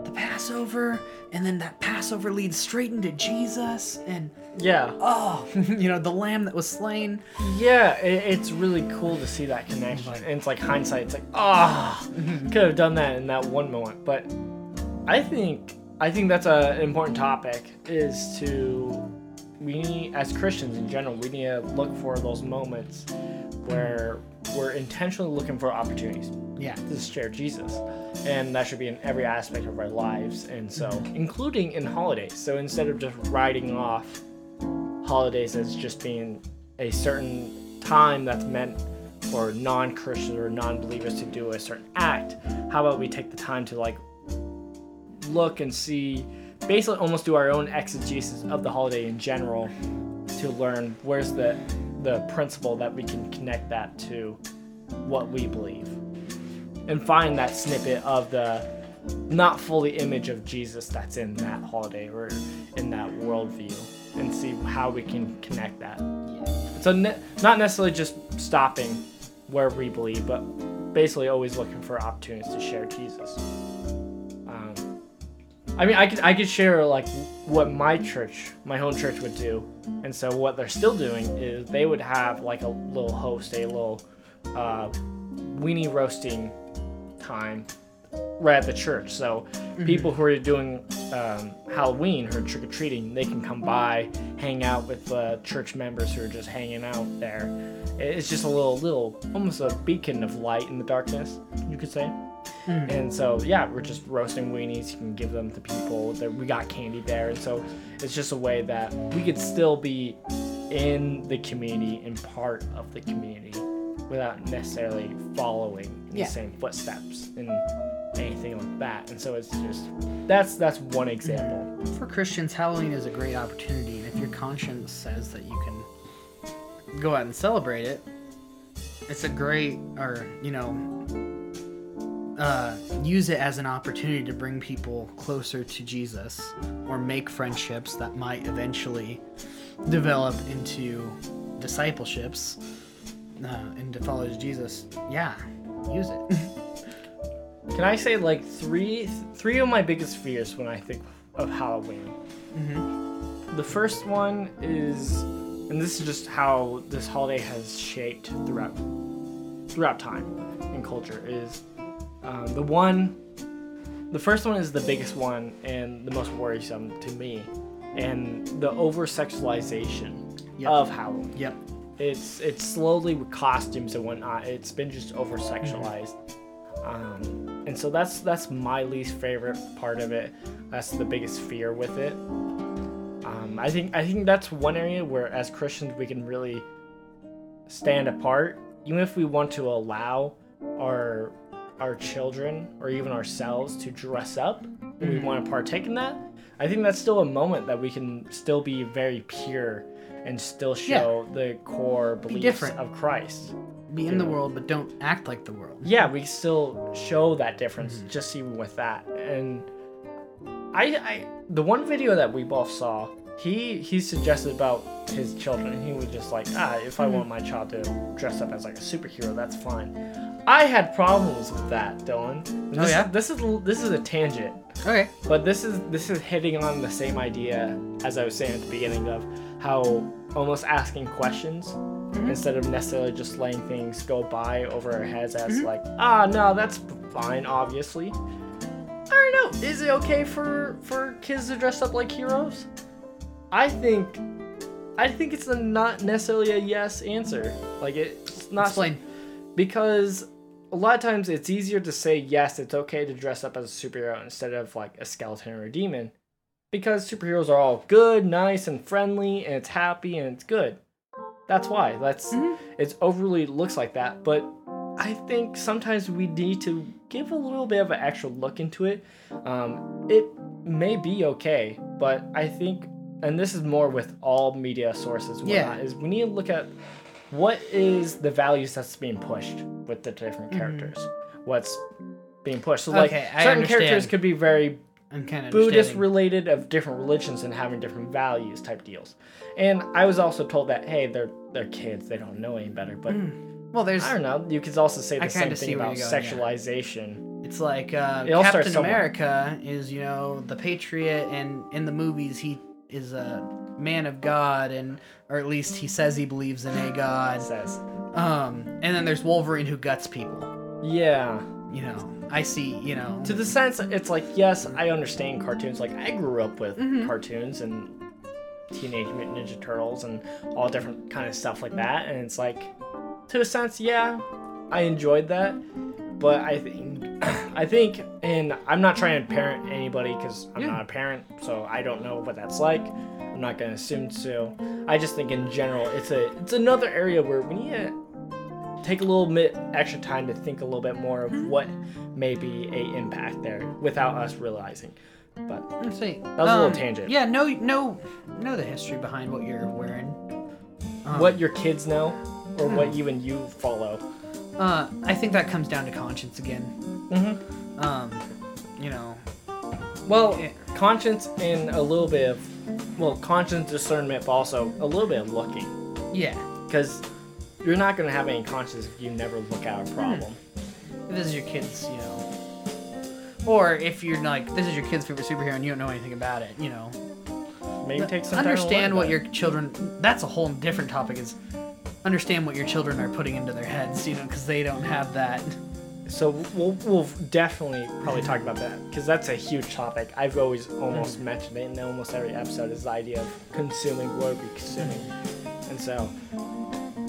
the passover and then that passover leads straight into jesus and Yeah. oh (laughs) you know the lamb that was slain Yeah, it, it's really cool to see that connection. And it's like hindsight, it's like, ah, (laughs) could have done that in that one moment. But I think I think that's an important topic is to we need as Christians in general, we need to look for those moments where we're intentionally looking for opportunities yeah to share Jesus. And that should be in every aspect of our lives. And so, including in holidays. So instead of just writing off holidays as just being a certain time that's meant for non Christians or non believers to do a certain act, how about we take the time to like look and see, basically almost do our own exegesis of the holiday in general to learn where's the the principle that we can connect that to what we believe and find that snippet of the not fully image of Jesus that's in that holiday or in that worldview and see how we can connect that. So ne- not necessarily just stopping where we believe, but basically always looking for opportunities to share Jesus. Um, I mean, I could I could share like what my church, my home church would do, and so what they're still doing is they would have like a little host, a little uh, weenie roasting time right at the church. So people who are doing um, Halloween or trick or treating, they can come by, hang out with uh, church members who are just hanging out there. It's just a little, little, almost a beacon of light in the darkness, you could say. And so, yeah, we're just roasting weenies. You can give them to people. We got candy there, and so it's just a way that we could still be in the community and part of the community without necessarily following in Yeah. the same footsteps and anything like that. And so it's just that's that's one example. For Christians, Halloween is a great opportunity, and if your conscience says that you can go out and celebrate it, it's a great, or you know, uh, use it as an opportunity to bring people closer to Jesus, or make friendships that might eventually develop into discipleships, uh, and to follow Jesus. Yeah, use it. Can I say like three three of my biggest fears when I think of Halloween? mm-hmm. The first one is, and this is just how this holiday has shaped throughout throughout time and culture. Is um, the one, the first one is the biggest one and the most worrisome to me, and the over sexualization Yep. of Halloween. Yep. It's it's slowly with costumes and whatnot. It's been just over sexualized, um, and so that's that's my least favorite part of it. That's the biggest fear with it. Um, I think I think that's one area where, as Christians, we can really stand apart, even if we want to allow our our children or even ourselves to dress up and we want to partake in that. I think that's still a moment that we can still be very pure and still show the core beliefs of Christ. Be in the world, but don't act like the world. Yeah, we still show that difference just even with that. And I, I, the one video that we both saw, he he suggested about his children. He was just like, ah, if I want my child to dress up as like a superhero, that's fine. I had problems with that, Dylan. Oh, this, yeah? this is this is a tangent. Okay. But this is this is hitting on the same idea as I was saying at the beginning of how almost asking questions instead of necessarily just letting things go by over our heads as like ah no that's fine obviously. I don't know. Is it okay for for kids to dress up like heroes? I think I think it's a not necessarily a yes answer. Like it's not Explain. because a lot of times it's easier to say yes it's okay to dress up as a superhero instead of like a skeleton or a demon because superheroes are all good nice and friendly and it's happy and it's good. That's why. That's it's overly looks like that. But i think sometimes we need to give a little bit of an extra look into it. Um, it may be okay but i think and this is more with all media sources Yeah. is we need to look at what is the values that's being pushed with the different characters. What's being pushed. So like Mm-hmm. Okay, I certain characters could be very I'm kind of buddhist related of different religions and having different values type deals. And i was also told that hey they're they're kids. They don't know any better. But Well, there's i don't know. You could also say the I same thing about yeah. sexualization. It's like uh, It Captain. America is, you know, the patriot, and in the movies he is a man of God, and or at least he says he believes in a God. says. Um, and then there's Wolverine who guts people. yeah. You know, I see. You know, to the sense it's like yes i understand cartoons like i grew up with Mm-hmm. cartoons and teenage mutant ninja turtles and all different kind of stuff like that and it's like to a sense yeah i enjoyed that but i think (coughs) i think and i'm not trying to parent anybody because i'm Yeah. not a parent so i don't know what that's like i'm not going to assume so i just think in general it's a it's another area where we need to take a little bit extra time to think a little bit more of what may be a impact there without us realizing. But Let's see. That was a little tangent. Yeah, know know know the history behind what you're wearing. Um, what your kids know or what you and you follow. Uh, I think that comes down to conscience again. Mm-hmm. Um, you know, Well, Yeah. conscience and a little bit of, well, conscience discernment, but also a little bit of looking. yeah. Because you're not going to have any conscience if you never look at a problem. If this is your kid's, you know, or if you're like, this is your kid's favorite superhero and you don't know anything about it, you know, Maybe take some time to understand learn what about your it. children. That's a whole different topic. Is understand what your children are putting into their heads, you know, because they don't have that. so we'll, we'll definitely probably talk about that because that's a huge topic. I've always almost Mm-hmm. mentioned it in almost every episode is the idea of consuming what we consuming, and so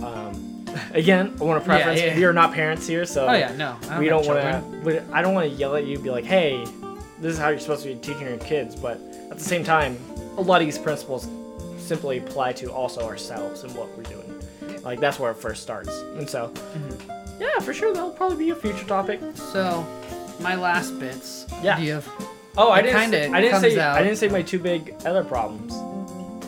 um, again, I want to preference yeah. we are not parents here, so Oh yeah, no. I we don't want to. I don't want to yell at you, be like, hey, this is how you're supposed to be teaching your kids, but at the same time, a lot of these principles simply apply to also ourselves and what we're doing. Like that's where it first starts, and so Mm-hmm. yeah, for sure that'll probably be a future topic. So, my last bits. Yeah. Have? Oh, I didn't. kinda Say, I didn't say. out- I didn't say my two big other problems.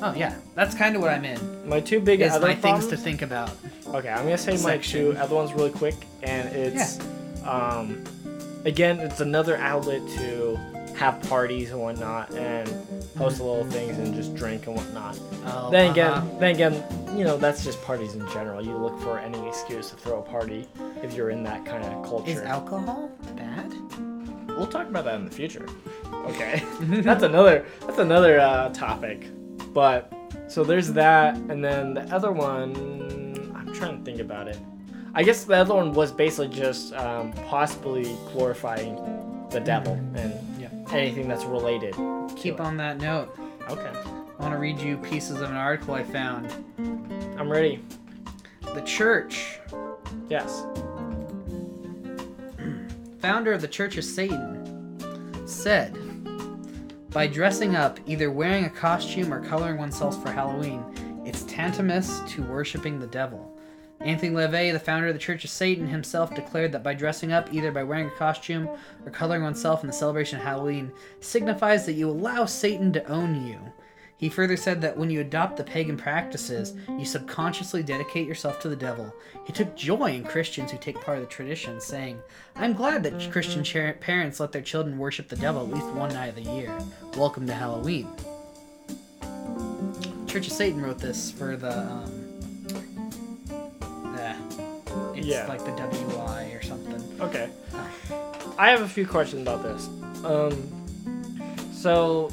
Oh yeah, that's kind of what I'm in. My two big Is other my problems. things to think about. Okay, I'm gonna say my two other ones really quick, and it's um, again, it's another outlet to have parties and whatnot, and host little things and just drink and whatnot. Oh, then again, uh-huh. then again, you know that's just parties in general. You look for any excuse to throw a party if you're in that kind of culture. is alcohol bad? We'll talk about that in the future. Okay, (laughs) that's another that's another uh, topic. But so there's that, and then the other one, I'm trying to think about it. I guess the other one was basically just um, possibly glorifying the devil and Yeah. anything that's related. Keep on that note. Okay, I want to read you pieces of an article I found. I'm ready. The church, Yes. founder of the Church of Satan, said, by dressing up, either wearing a costume or coloring oneself for Halloween, it's tantamous to worshiping the devil. Anthony LaVey, the founder of the Church of Satan, himself declared that by dressing up, either by wearing a costume or coloring oneself in the celebration of Halloween, signifies that you allow Satan to own you. He further said that when you adopt the pagan practices, you subconsciously dedicate yourself to the devil. He took joy in Christians who take part of the tradition, saying, I'm glad that Christian parents let their children worship the devil at least one night of the year. Welcome to Halloween. Church of Satan wrote this for the, um, eh, it's Yeah. like the WI or something. Okay. I have a few questions about this. Um, so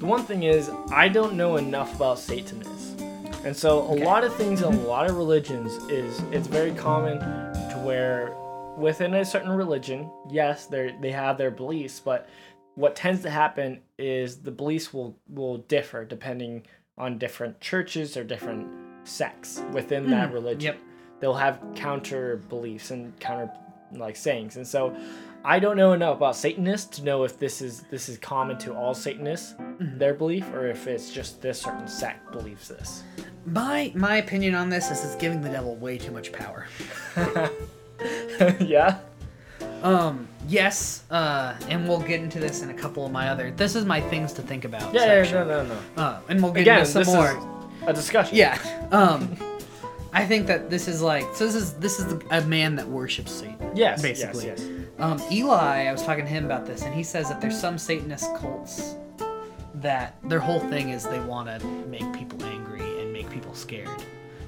the one thing is, I don't know enough about Satanists, and so a Okay. lot of things in a mm-hmm. lot of religions is it's very common to where within a certain religion, yes, they they have their beliefs, but what tends to happen is the beliefs will will differ depending on different churches or different sects within that mm, religion Yep. they'll have counter beliefs and counter like sayings and so i don't know enough about satanists to know if this is this is common to all satanists their belief or if it's just this certain sect believes this My my opinion on this is it's giving the devil way too much power. (laughs) yeah Um, yes, uh, and we'll get into this in a couple of my other. This is my things to think about. yeah, yeah section. no no no Uh, and we'll get again into some this more. is a discussion Yeah. (laughs) Um, I think that this is like so. This is this is a man that worships Satan. yes basically. yes, yes. Um, Eli, I was talking to him about this, and he says that there's some Satanist cults that their whole thing is they want to make people angry and make people scared.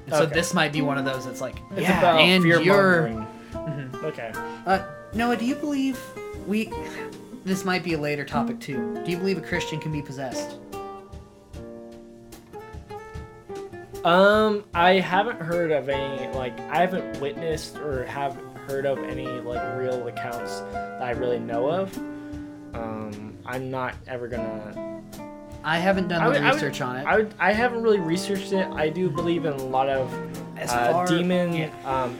And so this might be one of those. It's like, it's yeah, about and fear you're. mongering okay Uh, Noah, do you believe we? This might be a later topic too. Do you believe a Christian can be possessed? Um, I haven't heard of any like I haven't witnessed or have heard of any like real accounts that I really know of. Um, I'm not ever gonna. I haven't done I the would- would- research on it. I would, I haven't really researched it. I do believe in a lot of As uh, far- demon. yeah. Um,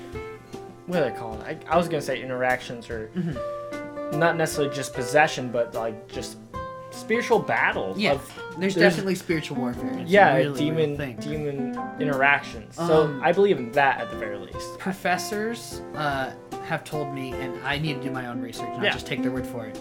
what are they called? I, I was gonna say interactions or Mm-hmm. not necessarily just possession, but like just spiritual battles. yeah, Of, there's, there's- definitely spiritual warfare. It's yeah, really demon demon interactions. so Um, I believe in that at the very least. professors uh, have told me, and I need to do my own research, not Yeah. just take their word for it,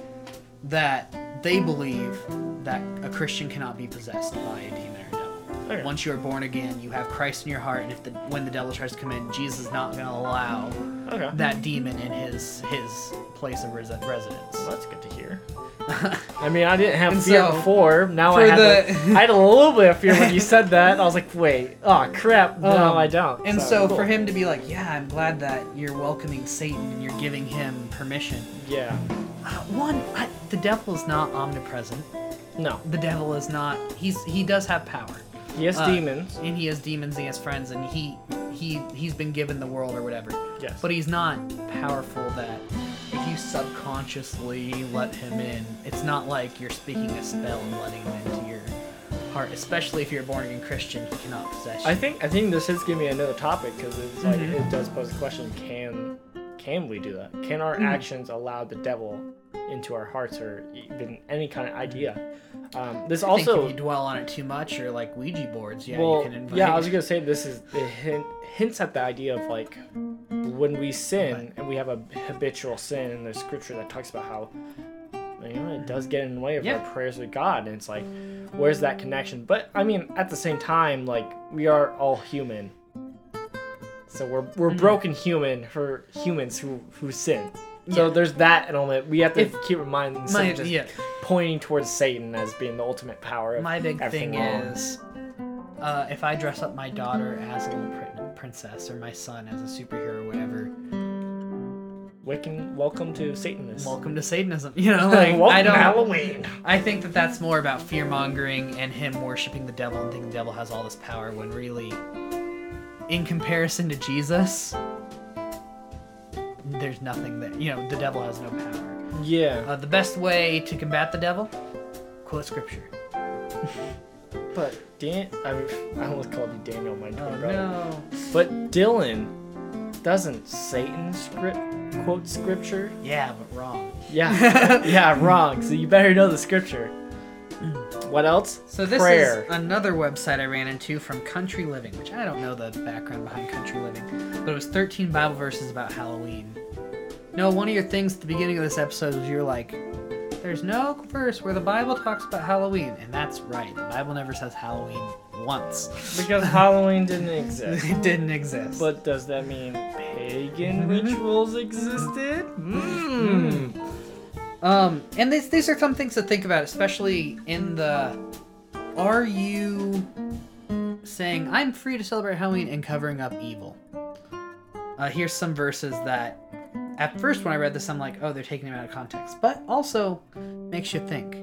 that they believe that a Christian cannot be possessed by a demon or a devil. Okay. Once you are born again, you have Christ in your heart, and if the when the devil tries to come in, Jesus is not going to allow Okay. that demon in his his place of res- residence. Well, that's good to hear. (laughs) I mean, I didn't have And fear so, before. Now for I had, the- a- I had a little bit of fear when you said that. I was like, wait, oh (laughs) crap, no, Um, I don't. And so, cool. for him to be like, yeah, I'm glad that you're welcoming Satan and you're giving him permission. yeah, Uh, one, I, the devil is not omnipresent. no, The devil is not. He's he does have power. he has Uh, demons. and he has demons. He has friends, and he he he's been given the world or whatever. Yes. But he's not powerful that it you subconsciously let him in. It's not like you're speaking a spell and letting him into your heart. Especially if you're a born again Christian, he cannot possess you. I think I think this is giving me another topic because it's like Mhm. it does pose the question: Can can we do that? Can our Mhm. actions allow the devil into our hearts or even any kind of idea? Um, this I think also if you dwell on it too much, or like Ouija boards, yeah, well, you can invite. yeah, I was (laughs) gonna say this is it hint, hints at the idea of like when we sin and we have a habitual sin, and there's scripture that talks about how you know it does get in the way of Yeah. our prayers with God, and it's like where's that connection? But I mean, at the same time, like we are all human, so we're we're Mhm. broken human for humans who who sin. So Yeah. there's that element. We have to If- keep in mind instead my, just yeah, pointing towards Satan as being the ultimate power. Of my big thing is, uh, if I dress up my daughter as a little prin- princess or my son as a superhero or whatever, Wiccan, welcome to Satanism. welcome to Satanism. You know, like (laughs) I don't. Halloween. I think that that's more about fear mongering and him worshiping the devil and thinking the devil has all this power when really, in comparison to Jesus, there's nothing that you know. The devil has no power. Yeah, Uh, the best way to combat the devil, quote scripture. (laughs) but Dan, I, mean, (laughs) I almost called you Daniel, my twin Oh brother. no. But Dylan, doesn't Satan script quote scripture? Yeah, but wrong. Yeah, (laughs) yeah, wrong. So you better know the scripture. What else? So this Prayer. is another website I ran into from Country Living, which I don't know the background behind Country Living, but it was 13 Bible verses about Halloween. No, one of your things at the beginning of this episode was you're like, there's no verse where the Bible talks about Halloween, and that's right. The Bible never says Halloween once. Because Halloween didn't exist. (laughs) it didn't exist. But does that mean pagan Mhm. rituals existed? Hmm. Um, and these these are some things to think about, especially in the. Are you saying I'm free to celebrate Halloween and covering up evil? Uh, here's some verses that, at first when I read this, I'm like, oh, they're taking them out of context, but also makes you think.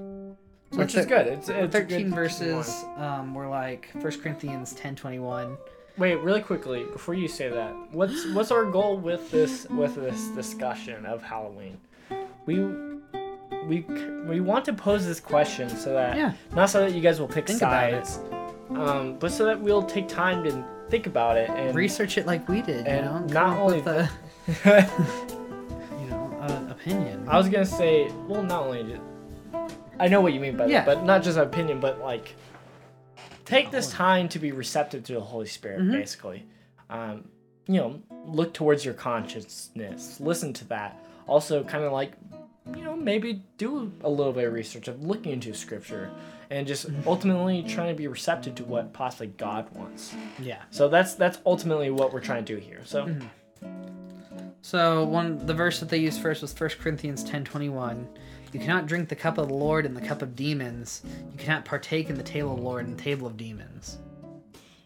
So Which is good. It's, it's a 13 good verses um, were like 1 Corinthians 10:21. Wait, really quickly before you say that, what's what's our goal with this with this discussion of Halloween? We we we want to pose this question so that Yeah. not so that you guys will pick Think sides, um, but so that we'll take time to think about it and Research it like we did, you and know. not only that- (laughs) you know, an opinion. I was gonna say, well, not only did I know what you mean by Yeah. that, but not just an opinion, but like take this time to be receptive to the Holy Spirit, Mhm. basically. Um, you know, look towards your consciousness, listen to that. Also, kind of like, you know, maybe do a little bit of research of looking into Scripture and just ultimately trying to be receptive to what possibly God wants. yeah. So that's that's ultimately what we're trying to do here. So. Mhm. So one the verse that they used first was 1 Corinthians 10:21. You cannot drink the cup of the Lord and the cup of demons. You cannot partake in the table of the Lord and the table of demons.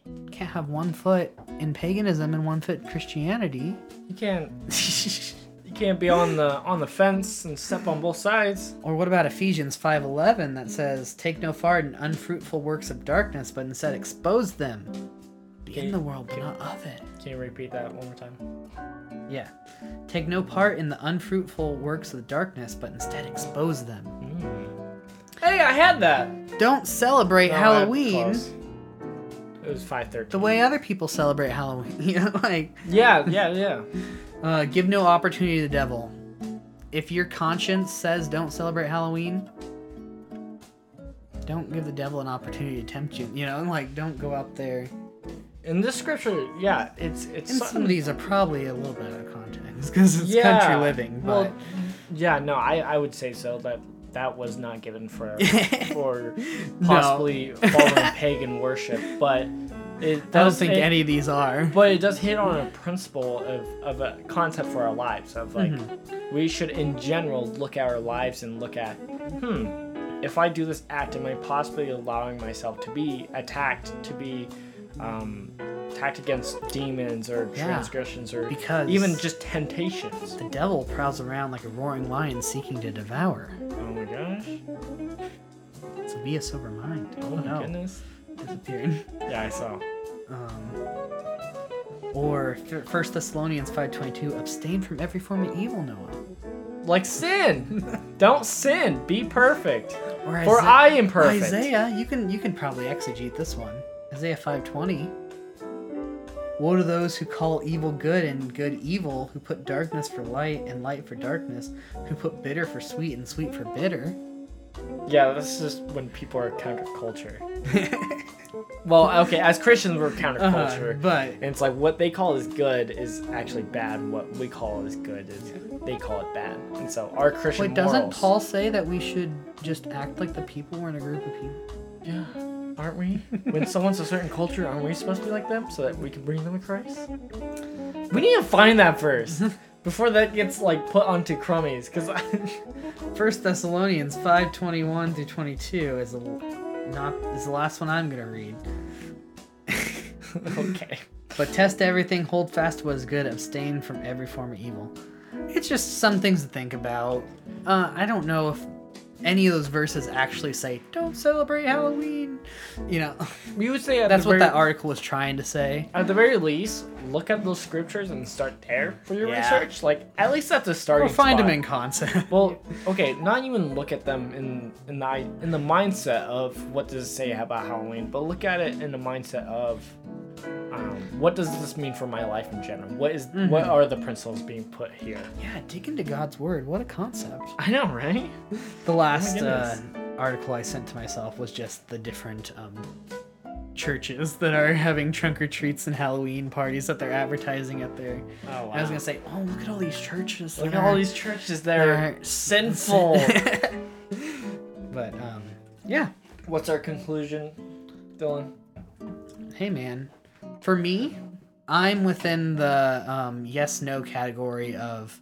You can't have one foot in paganism and one foot in Christianity. You can't (laughs) you can't be on the on the fence and step on both sides. Or what about Ephesians 5:11 that says, "Take no part in unfruitful works of darkness, but instead expose them. Be in the world, but not of it." Can you repeat that one more time? Yeah. Take no part in the unfruitful works of darkness, but instead expose them. Hmm. Hey, I had that. Don't celebrate No, Halloween. It was five thirteen. the way other people celebrate Halloween. (laughs) You know, like Yeah, yeah, yeah. (laughs) uh, give no opportunity to the devil. If your conscience says don't celebrate Halloween, don't give the devil an opportunity to tempt you. You know, (laughs) like don't go out there. In this scripture, yeah, it's it's And some of these are probably a little bit out of context because it's yeah, country living. But Well, yeah, no, I I would say so that that was not given for (laughs) for No. possibly following (laughs) pagan worship, but it I don't think it- any of these are. But it does hit on a principle of, of a concept for our lives of like Mm-hmm. we should in general look at our lives and look at hmm if I do this act am I possibly allowing myself to be attacked to be um, attacked against demons or Yeah, transgressions or because- even just temptations The devil prowls around like a roaring lion seeking to devour. oh my gosh So be a sober mind. oh my no. goodness Disappeared. yeah I saw Um, or First Thessalonians 5:22, abstain from every form of evil, Noah. like sin. (laughs) Don't sin. Be perfect. Or For Isa- I am perfect. Isaiah, you can you can probably exegete this one. Isaiah 5:20. Woe to those who call evil good and good evil, who put darkness for light and light for darkness, who put bitter for sweet and sweet for bitter. Yeah, that's just when people are counterculture. (laughs) well, okay, as Christians we're counterculture. Uh-huh, but And it's like what they call is good is actually bad, and what we call is good is they call it bad. And so our Christian wait, doesn't Paul say that we should just act like the people we're in a group of people? Yeah, aren't we? when someone's a certain culture, aren't we supposed to be like them so that we can bring them to Christ? We need to find that first (laughs) before that gets like put onto crummies, because (laughs) First Thessalonians 5:21 through 22 is the not is the last one I'm gonna read. (laughs) okay. But test everything, hold fast to what is good, abstain from every form of evil. It's just some things to think about. Uh, I don't know if any of those verses actually say don't celebrate Halloween. You know, (laughs) We would say that's what very, that article was trying to say. At the very least, look at those scriptures and start there for your Yeah. research. Like at least that's a starting. Or find them in concept. (laughs) Well, okay, not even look at them in in the in the mindset of what does it say about Halloween, but look at it in the mindset of um, what does this mean for my life in general? What is- what are the principles being put here? yeah, dig into God's word. What a concept. I know, right? (laughs) The last uh, article I sent to myself was just the different um, churches that are having trunk or treats and Halloween parties that they're advertising at their. Oh wow! I was gonna say, oh, look at all these churches. look at all these churches that are they're (laughs) sinful. (laughs) but um, yeah. What's our conclusion, Dylan? Hey, man. For me, I'm within the um, yes no category of.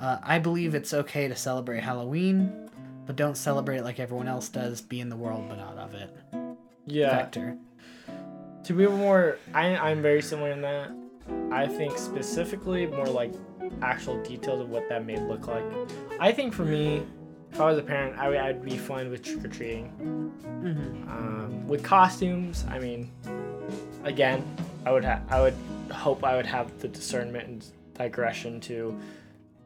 Uh, I believe it's okay to celebrate Halloween, but don't celebrate it like everyone else does. Be in the world, but not of it. Yeah. Vector. To be more, I, I'm very similar in that. I think specifically more like actual details of what that may look like. I think for me, if I was a parent, I would, I'd be fine with trick or treating. Mm-hmm. Um, with costumes, I mean, again, I would ha- I would hope I would have the discernment and digression to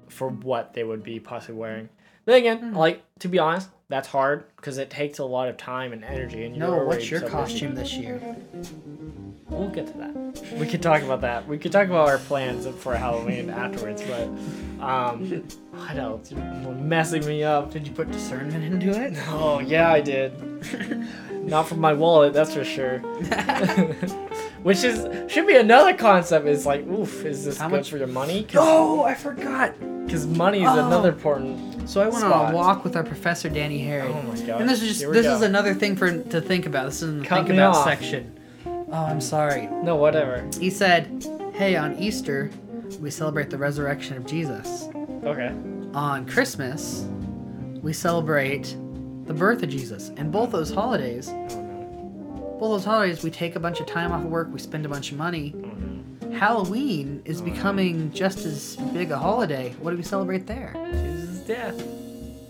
for what they would be possibly wearing. Then again, like to be honest, that's hard because it takes a lot of time and energy. And you're No, what's your so busy. costume this year? We'll get to that. We could talk about that. We could talk about our plans for Halloween afterwards, but um, what else? You're messing me up. Did you put discernment into it? Oh yeah, I did. (laughs) Not from my wallet, that's for sure. (laughs) Which is should be another concept. Is like, oof, is this How good much- for your money? Oh, I forgot. Because money is Oh. another important. So I went on Spot. a walk with our professor Danny Harry. Oh my god. And this is just Here we this go. is another thing for to think about. This is in the Cut think me about off. section. Oh, I'm sorry. no whatever. He said, "Hey, on Easter, we celebrate the resurrection of Jesus. Okay. On Christmas, we celebrate the birth of Jesus. And both those holidays, Both those holidays, we take a bunch of time off of work, we spend a bunch of money. No. Halloween is becoming just as big a holiday. What do we celebrate there? Jesus' death.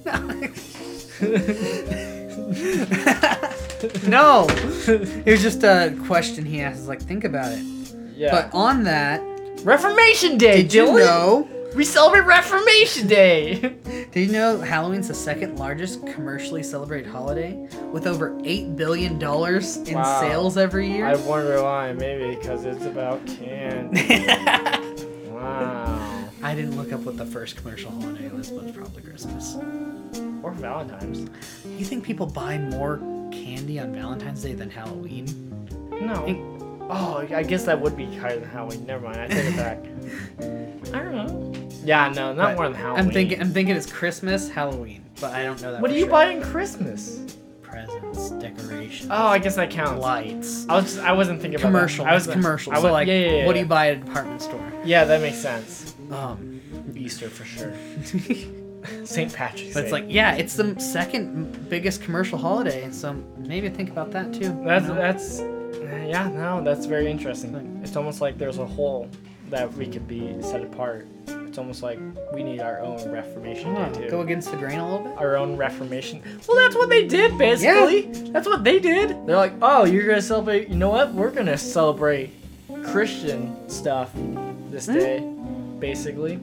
(laughs) no, it was just a question he asked. Like, think about it. Yeah. But on that, Reformation Day, did you know? We celebrate Reformation Day. (laughs) Did you know Halloween's the second largest commercially celebrated holiday with over eight billion dollars in Wow. sales every year? I wonder why. Maybe because it's about candy. (laughs) wow. I didn't look up what the first commercial holiday was, but it's probably Christmas. Or Valentine's. You think people buy more candy on Valentine's Day than Halloween? No. Oh, I guess that would be higher than Halloween. Never mind. I take it back. (laughs) I don't know. Yeah, no, not But more than Halloween. I'm thinking. I'm thinking it's Christmas, Halloween, but I don't know that. What for do you sure. buy in Christmas? Presents, decorations, Oh, I guess that counts. lights, I was. just, I wasn't thinking commercial. about that. I was commercial. I was, so like, yeah, yeah, yeah, what do you buy at a department store? Yeah, that makes sense. Um, Easter for sure. (laughs) St. Patrick's but it's like, yeah, it's the second biggest commercial holiday, so maybe think about that too. you That's know? that's yeah, no, that's very interesting. It's almost like there's a hole that we could be set apart. It's almost like we need our own Reformation Day too. go against the grain a little bit. our own Reformation. Well, that's what they did basically. That's what they did. They're like, oh, you're gonna celebrate. You know what? We're gonna celebrate Christian stuff this Hmm? day, basically.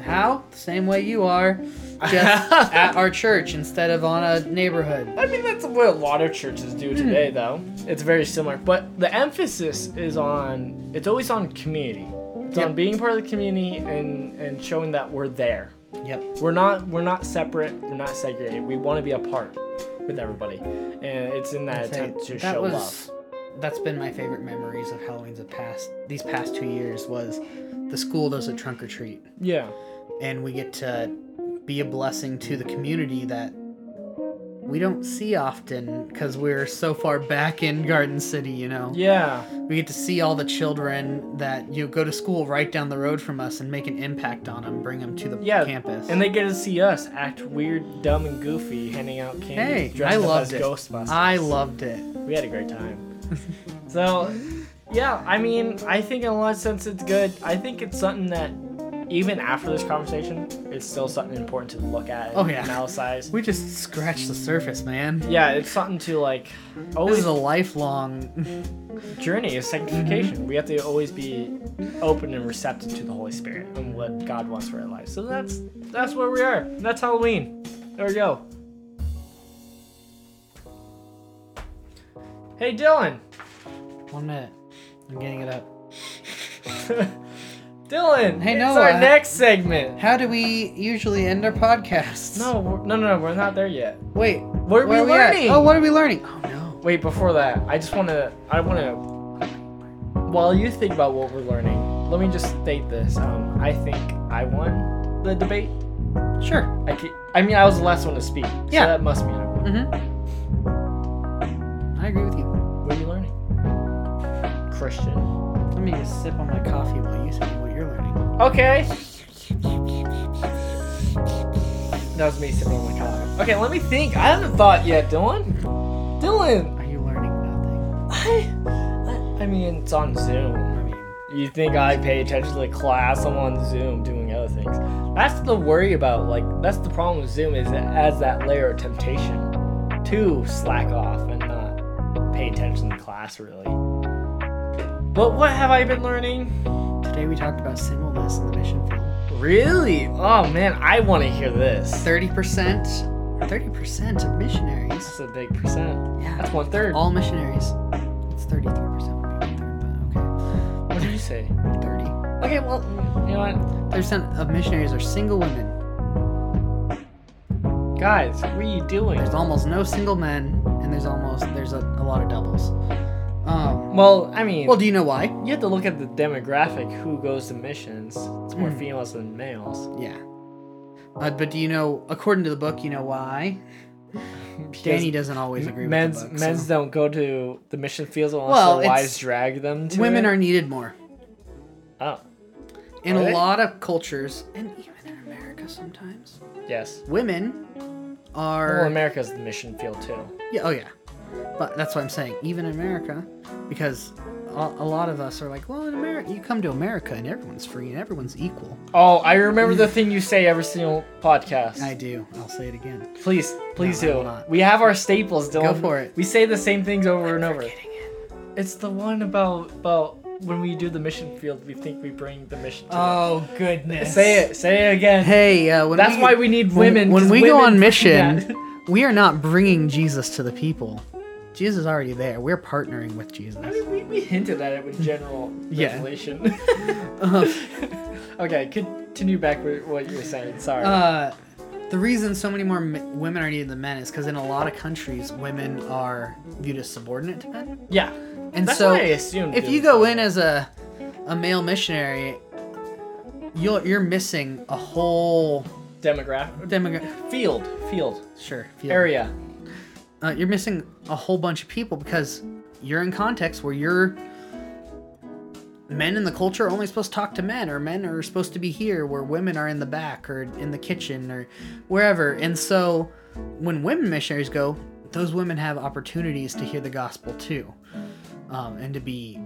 How? The same way you are, just (laughs) at our church instead of on a neighborhood. I mean, that's what a lot of churches do hmm. today, though. It's very similar, but the emphasis is on. It's always on community. It's Yep. on being part of the community and and showing that we're there. Yep. We're not we're not separate. We're not segregated. We want to be a part with everybody, and it's in that attempt to that show was love. that's been my favorite memories of Halloween's of past these past two years was the school does a trunk or treat Yeah. and we get to be a blessing to the community that we don't see often because we're so far back in Garden City, you know. Yeah. We get to see all the children that you know, go to school right down the road from us and make an impact on them, bring them to the Yeah. campus. And they get to see us act weird, dumb, and goofy, handing out candy, hey, I loved it. Ghostbusters. I loved it. we had a great time. (laughs) so, yeah, I mean, I think in a lot of sense it's good. I think it's something that even after this conversation, it's still something important to look at. Oh, and yeah. analyze. We just scratched the surface, man. Yeah, it's something to like This always is a lifelong. journey of sanctification. Mm-hmm. We have to always be open and receptive to the Holy Spirit and what God wants for our lives. So that's that's where we are. That's Halloween. There we go. Hey Dylan. One minute. I'm getting it up. (laughs) Dylan. Hey, it's Noah. our next segment. How do we usually end our podcasts? No, we're, no, no, no, we're not there yet. Wait. What are where we at? learning? Oh, what are we learning? Oh no. Wait, before that, I just want to. I want to. While you think about what we're learning, let me just state this. Um, I think I won the debate. Sure. I, ca- I mean, I was the last one to speak. So Yeah. that must mean I won. Mm-hmm. I agree with you. What are you learning? Christian. Let me just sip on my coffee while you say what you're learning. Okay. That was me sipping on my coffee. Okay, let me think. I haven't thought yet, Dylan. Dylan. Are you learning nothing? I, I, I mean, it's on Zoom. I mean, You think I pay attention to the class? I'm on Zoom doing other things. That's the worry about. Like, that's the problem with Zoom is it adds that layer of temptation to slack off and not pay attention to class really. But what have I been learning? today we talked about singleness in the mission field. Really? Oh man, I want to hear this. Thirty percent. Thirty percent of missionaries. That's a big percent. Yeah. That's one third. All missionaries. It's thirty-three percent would be one third, but okay. What did you say? okay. Thirty. Okay, well, mm, you know what, Thirty percent of missionaries are single women. guys, what are you doing? There's almost no single men, and there's almost there's a, a lot of doubles. Um. Well, I mean, Well, do you know why? you have to look at the demographic. Who goes to missions? It's more Mm. females than males. Yeah. Uh, but do you know, according to the book, you know why? (laughs) Danny doesn't always agree men's book. men's so- don't go to the mission fields unless Well, their wives drag them to Women it. are needed more oh in Are a they? lot of cultures, and even in America sometimes. yes. Women are. Well, America's the mission field too. Yeah, oh yeah. But that's what I'm saying. Even in America, because a, a lot of us are like, well, in America, you come to America and everyone's free and everyone's equal. Oh, I remember the thing you say every single podcast. I do. I'll say it again. Please, please No, do. not. We have our staples, Dylan. Go for it. We say the same things over and over. It. It's the one about about when we do the mission field. We think we bring the mission. To Oh goodness. Say it. Say it again. Hey, uh, when That's we, why we need when- women. When, 'cause we go on mission, we are not bringing Jesus to the people. Jesus is already there. We're partnering with Jesus. I mean, we, we hinted at it with general (laughs) Yeah. revelation. Uh, (laughs) (laughs) okay, continue back with what you were saying. Sorry. uh, the reason so many more m- women are needed than men is because in a lot of countries, women are viewed as subordinate to men. yeah. And That's so, what I assumed. if you go in as a a male missionary, you're you're missing a whole demographic demographic. field field Sure, field. area. Uh, you're missing a whole bunch of people because you're in context where you're men in the culture are only supposed to talk to men or men are supposed to be here where women are in the back or in the kitchen or wherever. And so when women missionaries go those women have opportunities to hear the gospel too um, and to be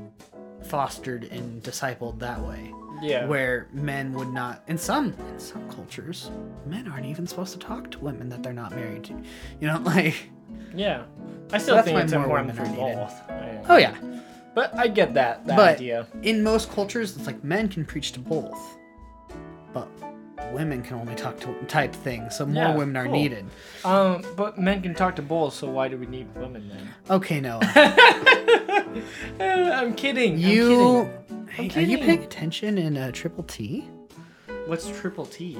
fostered and discipled that way. Yeah. where men would not in some in some cultures men aren't even supposed to talk to women that they're not married to. You know (laughs) like Yeah. I still that's think it's more important for needed. both. Oh yeah But I get that that But- idea. in most cultures it's like men can preach to both but women can only talk to type thing, so more Yeah, women are cool. needed. Um, but men can talk to both, so why do we need women then? Okay, no. (laughs) I'm kidding. I'm you I'm Hey, are you paying attention in uh, Triple T? What's triple T?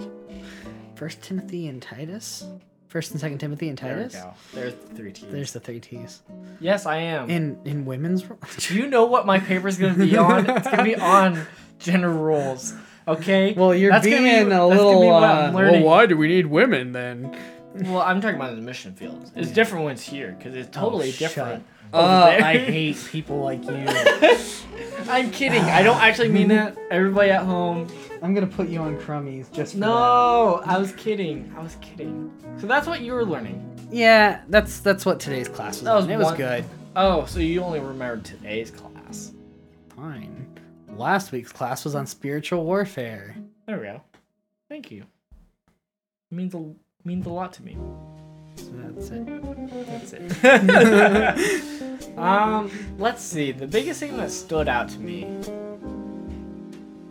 First Timothy and Titus? First and second Timothy and There we Titus? go. There's the three T's. There's the three T's. yes, I am. In in women's (laughs) do you know what my paper's gonna be on? it's gonna be (laughs) on gender roles. Okay. Well, you're That's gonna be- being a that's gonna little. be what uh, I'm learning. why do we need women then? Well, I'm talking about in the mission field. It's different when it's here because it's totally Oh, shut different. Oh, over. Uh, I hate people like you. (laughs) I'm kidding. I don't actually mean that. Everybody at home. I'm gonna put you on crummies just for No, I was kidding. I was kidding. So that's what you were learning. Yeah, that's that's what today's class was. That was on. it was one- good. Oh, so you only remembered today's class. Fine. Last week's class was on spiritual warfare. There we go. Thank you. It means a means a lot to me. So that's it. That's it. (laughs) um, let's see. The biggest thing that stood out to me.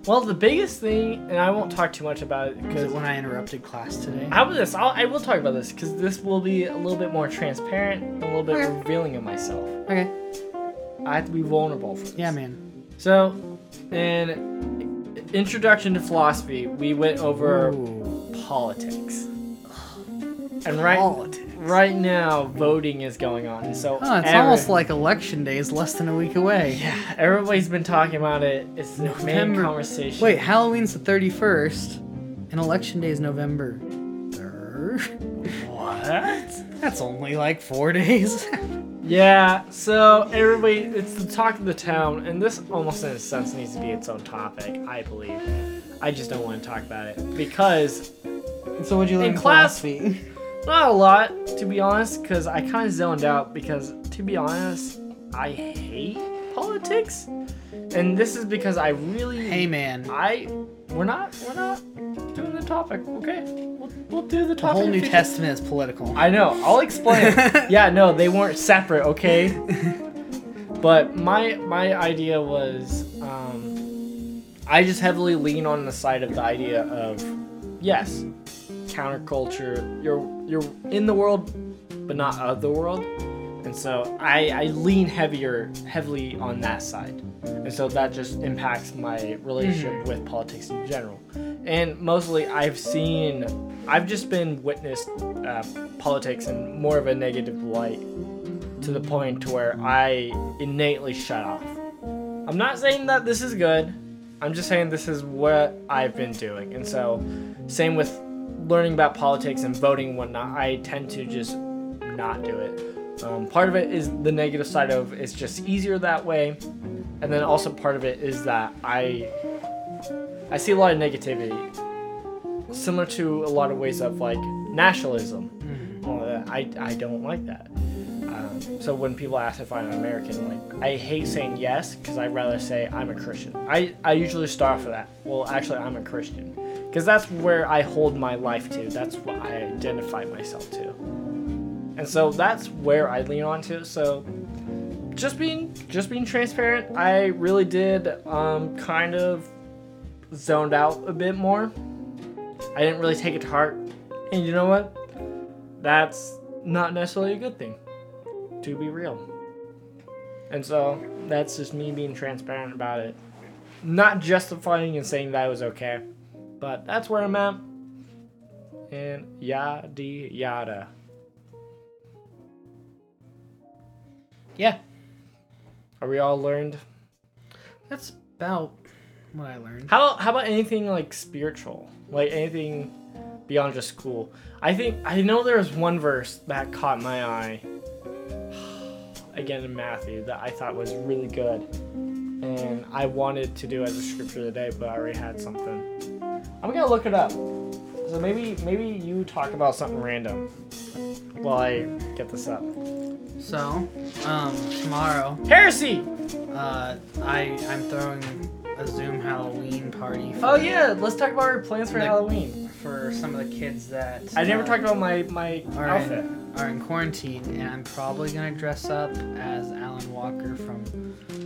Well, the biggest thing, and I won't talk too much about it because when I interrupted class today? How about this? I'll, I will talk about this because this will be a little bit more transparent, and a little bit Okay. revealing of myself. Okay. I have to be vulnerable for this. Yeah, man. So, in Introduction to Philosophy, we went over Ooh. politics. And right, Politics. right now, voting is going on. So Oh, it's every- almost like election day is less than a week away. yeah, everybody's been talking about it. It's the main conversation. Wait, Halloween's the 31st, and election day is November 3rd. what? That's only like four (laughs) days. Yeah, so everybody, it's the talk of the town, and this almost in a sense needs to be its own topic, I believe. I just don't want to talk about it because so what'd you learn In in class- philosophy? (laughs) not a lot, to be honest, because I kind of zoned out because, to be honest, I hate politics, and this is because I really, Hey, man. I, we're not, we're not doing the topic, okay? We'll, we'll do the topic. The whole New future- Testament is political. I know. I'll explain. (laughs) yeah, no, they weren't separate, okay? but my my idea was um, I just heavily lean on the side of the idea of yes, counterculture. You're you're in the world, but not of the world, and so I I lean heavier heavily on that side, and so that just impacts my relationship with politics in general. And mostly, I've seen, I've just been witnessed uh, politics in more of a negative light to the point to where I innately shut off. I'm not saying that this is good. I'm just saying this is what I've been doing. And so, same with learning about politics and voting and whatnot, I tend to just not do it. Um, part of it is the negative side of it's just easier that way. And then also part of it is that I I see a lot of negativity, similar to a lot of ways of like nationalism. All that. I, I don't like that. Um, so when people ask if I'm American, like I hate saying yes because I'd rather say I'm a Christian. I, I usually start off with that. Well, actually, I'm a Christian because that's where I hold my life to. That's what I identify myself to. And so that's where I lean on to. So just being just being transparent, I really did um, kind of zoned out a bit more. I didn't really take it to heart. And you know what? That's not necessarily a good thing, to be real. And so that's just me being transparent about it. Not justifying and saying that was okay, but that's where I'm at. And yada yada. Yeah, Are we all learned? that's about what I learned. How how about anything like spiritual? Like anything beyond just school? I think I know there was one verse that caught my eye. (sighs) Again in Matthew that I thought was really good. And I wanted to do as a scripture today, but I already had something. I'm gonna look it up. So maybe maybe you talk about something random while I get this up. So, um, tomorrow, Heresy! uh, I I'm throwing a Zoom Halloween party. For, Oh yeah, let's talk about our plans for Like- Halloween. For some of the kids that I never uh, talked about my my are outfit. in, are in quarantine, and I'm probably gonna dress up as Alan Walker from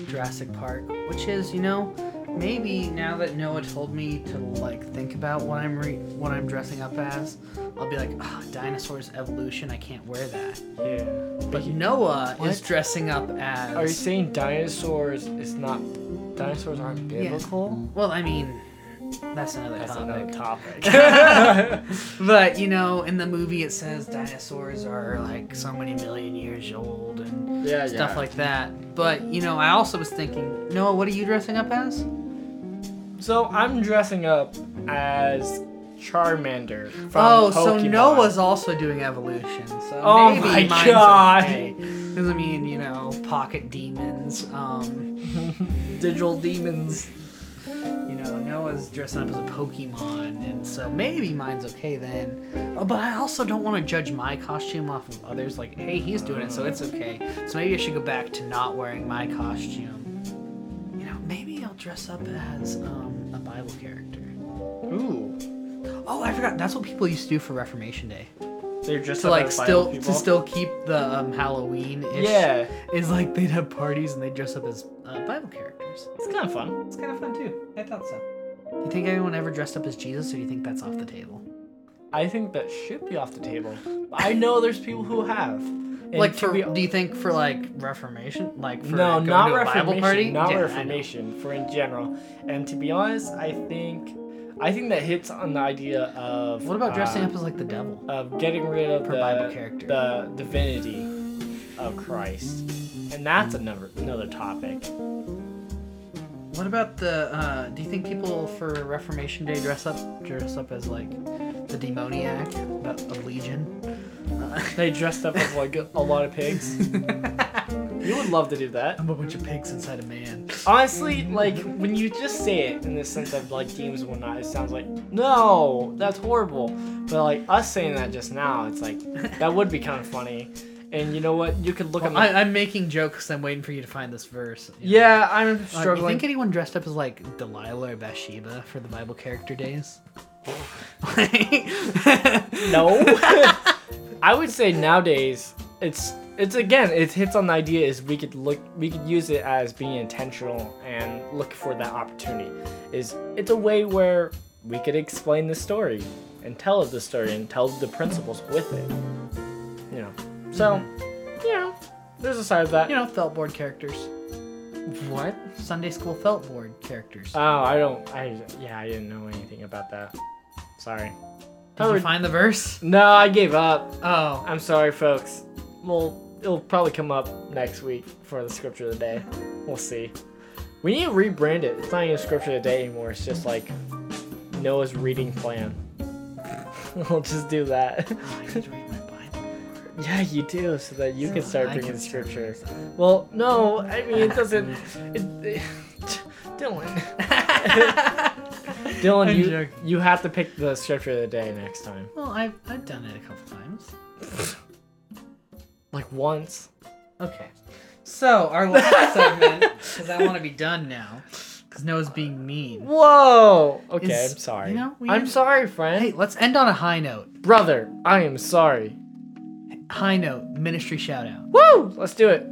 Jurassic Park, which is, you know, maybe now that Noah told me to like think about what I'm re- what I'm dressing up as, I'll be like, oh, dinosaurs evolution. I can't wear that. Yeah. But Noah is What? dressing up as. Are you saying dinosaurs is not dinosaurs aren't biblical? Well, I mean, that's another That's topic. another topic. (laughs) But you know, in the movie, it says dinosaurs are like so many million years old and yeah, stuff yeah. like that. But you know, I also was thinking, Noah, what are you dressing up as? So I'm dressing up as Charmander from oh, so Pokemon. Noah's also doing evolution. So Oh maybe my mine's God. okay. Because I mean, you know, pocket demons. Um, (laughs) digital demons. you know, Noah's dressing up as a Pokemon, and so maybe mine's okay then. Oh, but I also don't want to judge my costume off of others. Like, hey, he's doing it, so it's okay. So maybe I should go back to not wearing my costume. Maybe I'll dress up as um, a Bible character. Ooh. Oh, I forgot. That's what people used to do for Reformation Day. They're just To like still to still keep the um, Halloween. Yeah, Is like they'd have parties and they'd dress up as uh, Bible characters. it's kind of fun. It's kind of fun too. I thought so. Do you think anyone ever dressed up as Jesus, or do you think that's off the table? I think that should be off the table. I know there's people who have. And like for, be- do you think for like Reformation, like for no, going not to a Reformation. Bible party? Not Yeah, Reformation. For in general. And to be honest, I think, I think that hits on the idea of. What about dressing uh, up as like the devil? Of getting rid of Per the, Bible character. the divinity of Christ, and that's another another topic. What about the? Uh, do you think people for Reformation Day dress up dress up as like the demoniac but of Legion? They dressed up as like a lot of pigs. You would love to do that. I'm a bunch of pigs inside a man. Honestly, like when you just say it in the sense of like demons and whatnot, it sounds like no, that's horrible. But like us saying that just now, it's like that would be kind of funny. And you know what? You could look at my I, I'm making jokes. I'm waiting for you to find this verse. you know. yeah. I'm Uh, you struggling. think anyone dressed up as like Delilah or Bathsheba for the Bible character days? no. (laughs) (laughs) I would say nowadays it's it's again it hits on the idea is we could look we could use it as being intentional and look for that opportunity. Is it's a way where we could explain the story and tell the story and tell the principles with it. You know. So, you know, there's a side of that. You know, felt board characters. what? Sunday school felt board characters. Oh, I don't I yeah, I didn't know anything about that. Sorry. Did you find the verse? No, I gave up. Oh, I'm sorry, folks. Well, it'll probably come up next week for the scripture of the day. We'll see. We need to rebrand it. It's not even scripture of the day anymore. It's just like Noah's reading plan. (laughs) we'll just do that. Oh, I need to read my Bible. yeah, you do, so that you can start I bringing can scripture. reading. Well, no, I mean it doesn't. (laughs) It, it, (laughs) Dylan, Dylan, I'm you joking. you have to pick the scripture of the day next time. Well, I've, I've done it a couple times. (laughs) Like once. Okay. So, our last segment, because I want to be done now, because Noah's being mean. Whoa. Okay, Is- I'm sorry. you know, I'm sorry, friend. Hey, let's end on a high note. Brother, I am sorry. High note, ministry shout out. Woo! Let's do it.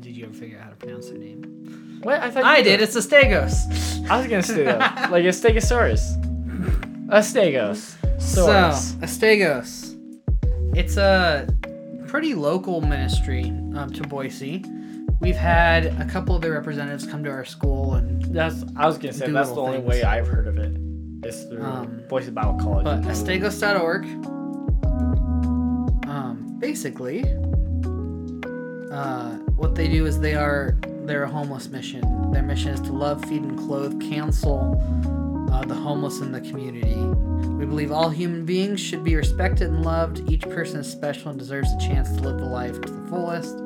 Did you ever figure out how to pronounce their name? What? I thought I did. It's Astegos. I was gonna say that. like a stegosaurus. A stegos. So, Saurus. Astegos. It's a pretty local ministry um, to Boise. We've had a couple of their representatives come to our school, and That's. I was gonna say that's the only things. way I've heard of it. it. Is through Um, Boise Bible College. but astegos.org. Um, basically, uh, what they do is they are they're a homeless mission. Their mission is to love, feed, and clothe, counsel uh, the homeless in the community. We believe all human beings should be respected and loved. Each person is special and deserves a chance to live the life to the fullest.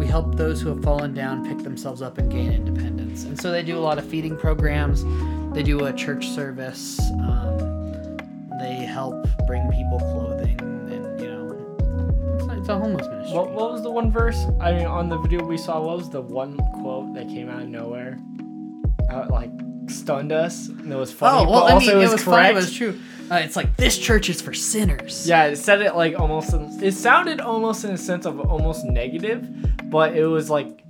We help those who have fallen down pick themselves up and gain independence. And so they do a lot of feeding programs. They do a church service. Um, they help bring people clothing, it's, a homeless ministry. what, what was the one verse? I mean, on the video we saw, what was the one quote that came out of nowhere? Uh, like stunned us, and it was funny. oh well, I mean, it was, it was funny, but it's true. Uh, it's like this church is for sinners. Yeah, it said it like almost. In, it sounded almost in a sense of almost negative, but it was like,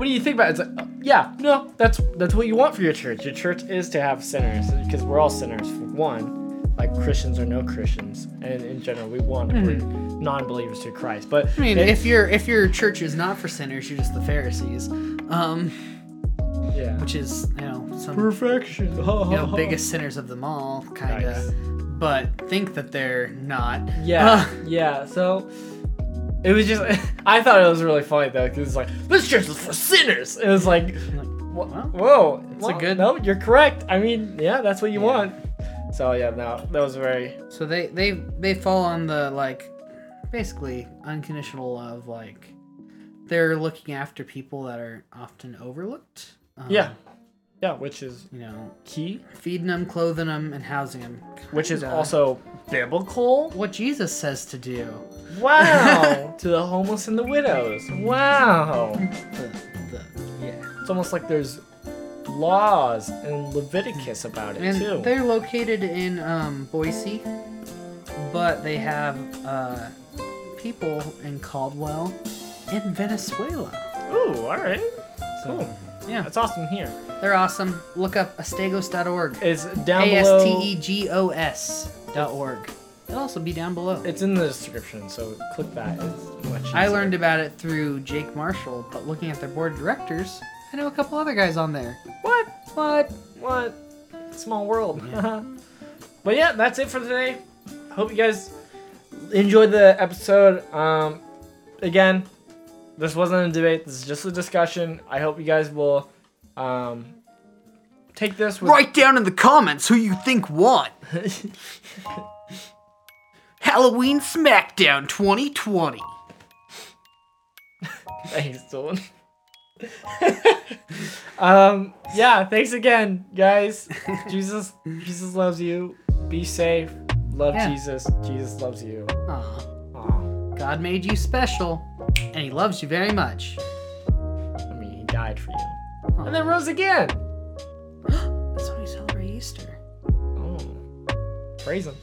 what do you think about? It? It's like, yeah, no, that's that's what you want for your church. Your church is to have sinners because we're all sinners for one, like Christians or no Christians, and in general, we want to bring non-believers to Christ. But I mean, if your if your church is not for sinners, you're just the Pharisees, um, yeah, which is you know some perfection, you know (laughs) biggest sinners of them all, kind of, Nice. but think that they're not. Yeah, Uh, yeah. So it was just, (laughs) I thought it was really funny though, because it's like this church is for sinners. It was like, like, well, whoa, it's a good- No, you're correct. I mean, yeah, that's what you Yeah. want. So yeah, no, that was very. So they they they fall on the like basically unconditional love like they're looking after people that are often overlooked. Um, Yeah, yeah, which is You know, key, feeding them, clothing them, and housing them. which is also biblical. what Jesus says to do. Wow, (laughs) to the homeless and the widows. Wow, The, the, yeah. it's almost like there's laws in Leviticus about it And too. they're located in um, Boise, but they have uh, people in Caldwell in Venezuela. Ooh, all right, So, cool. yeah, That's awesome here. they're awesome. Look up astegos.org. It's down A S below. T E G O S dot org. It'll also be down below. It's in the description, so click that. I learned about it through Jake Marshall, but looking at their board of directors, I know a couple other guys on there. What? What? What? Small world. (laughs) but yeah, that's it for today. Hope you guys enjoyed the episode. Um, again, this wasn't a debate. This is just a discussion. I hope you guys will um, take this with Write down in the comments who you think won. (laughs) Halloween Smackdown 2020. Thanks, Dylan. (laughs) um, yeah, thanks again, guys. Jesus, Jesus loves you. Be safe. Love Yeah. Jesus. Jesus loves you. Aw, Aw, God made you special, and He loves you very much. I mean, he died for you, Aw. and then rose again. (gasps) That's when we celebrate Easter. Oh, praise him.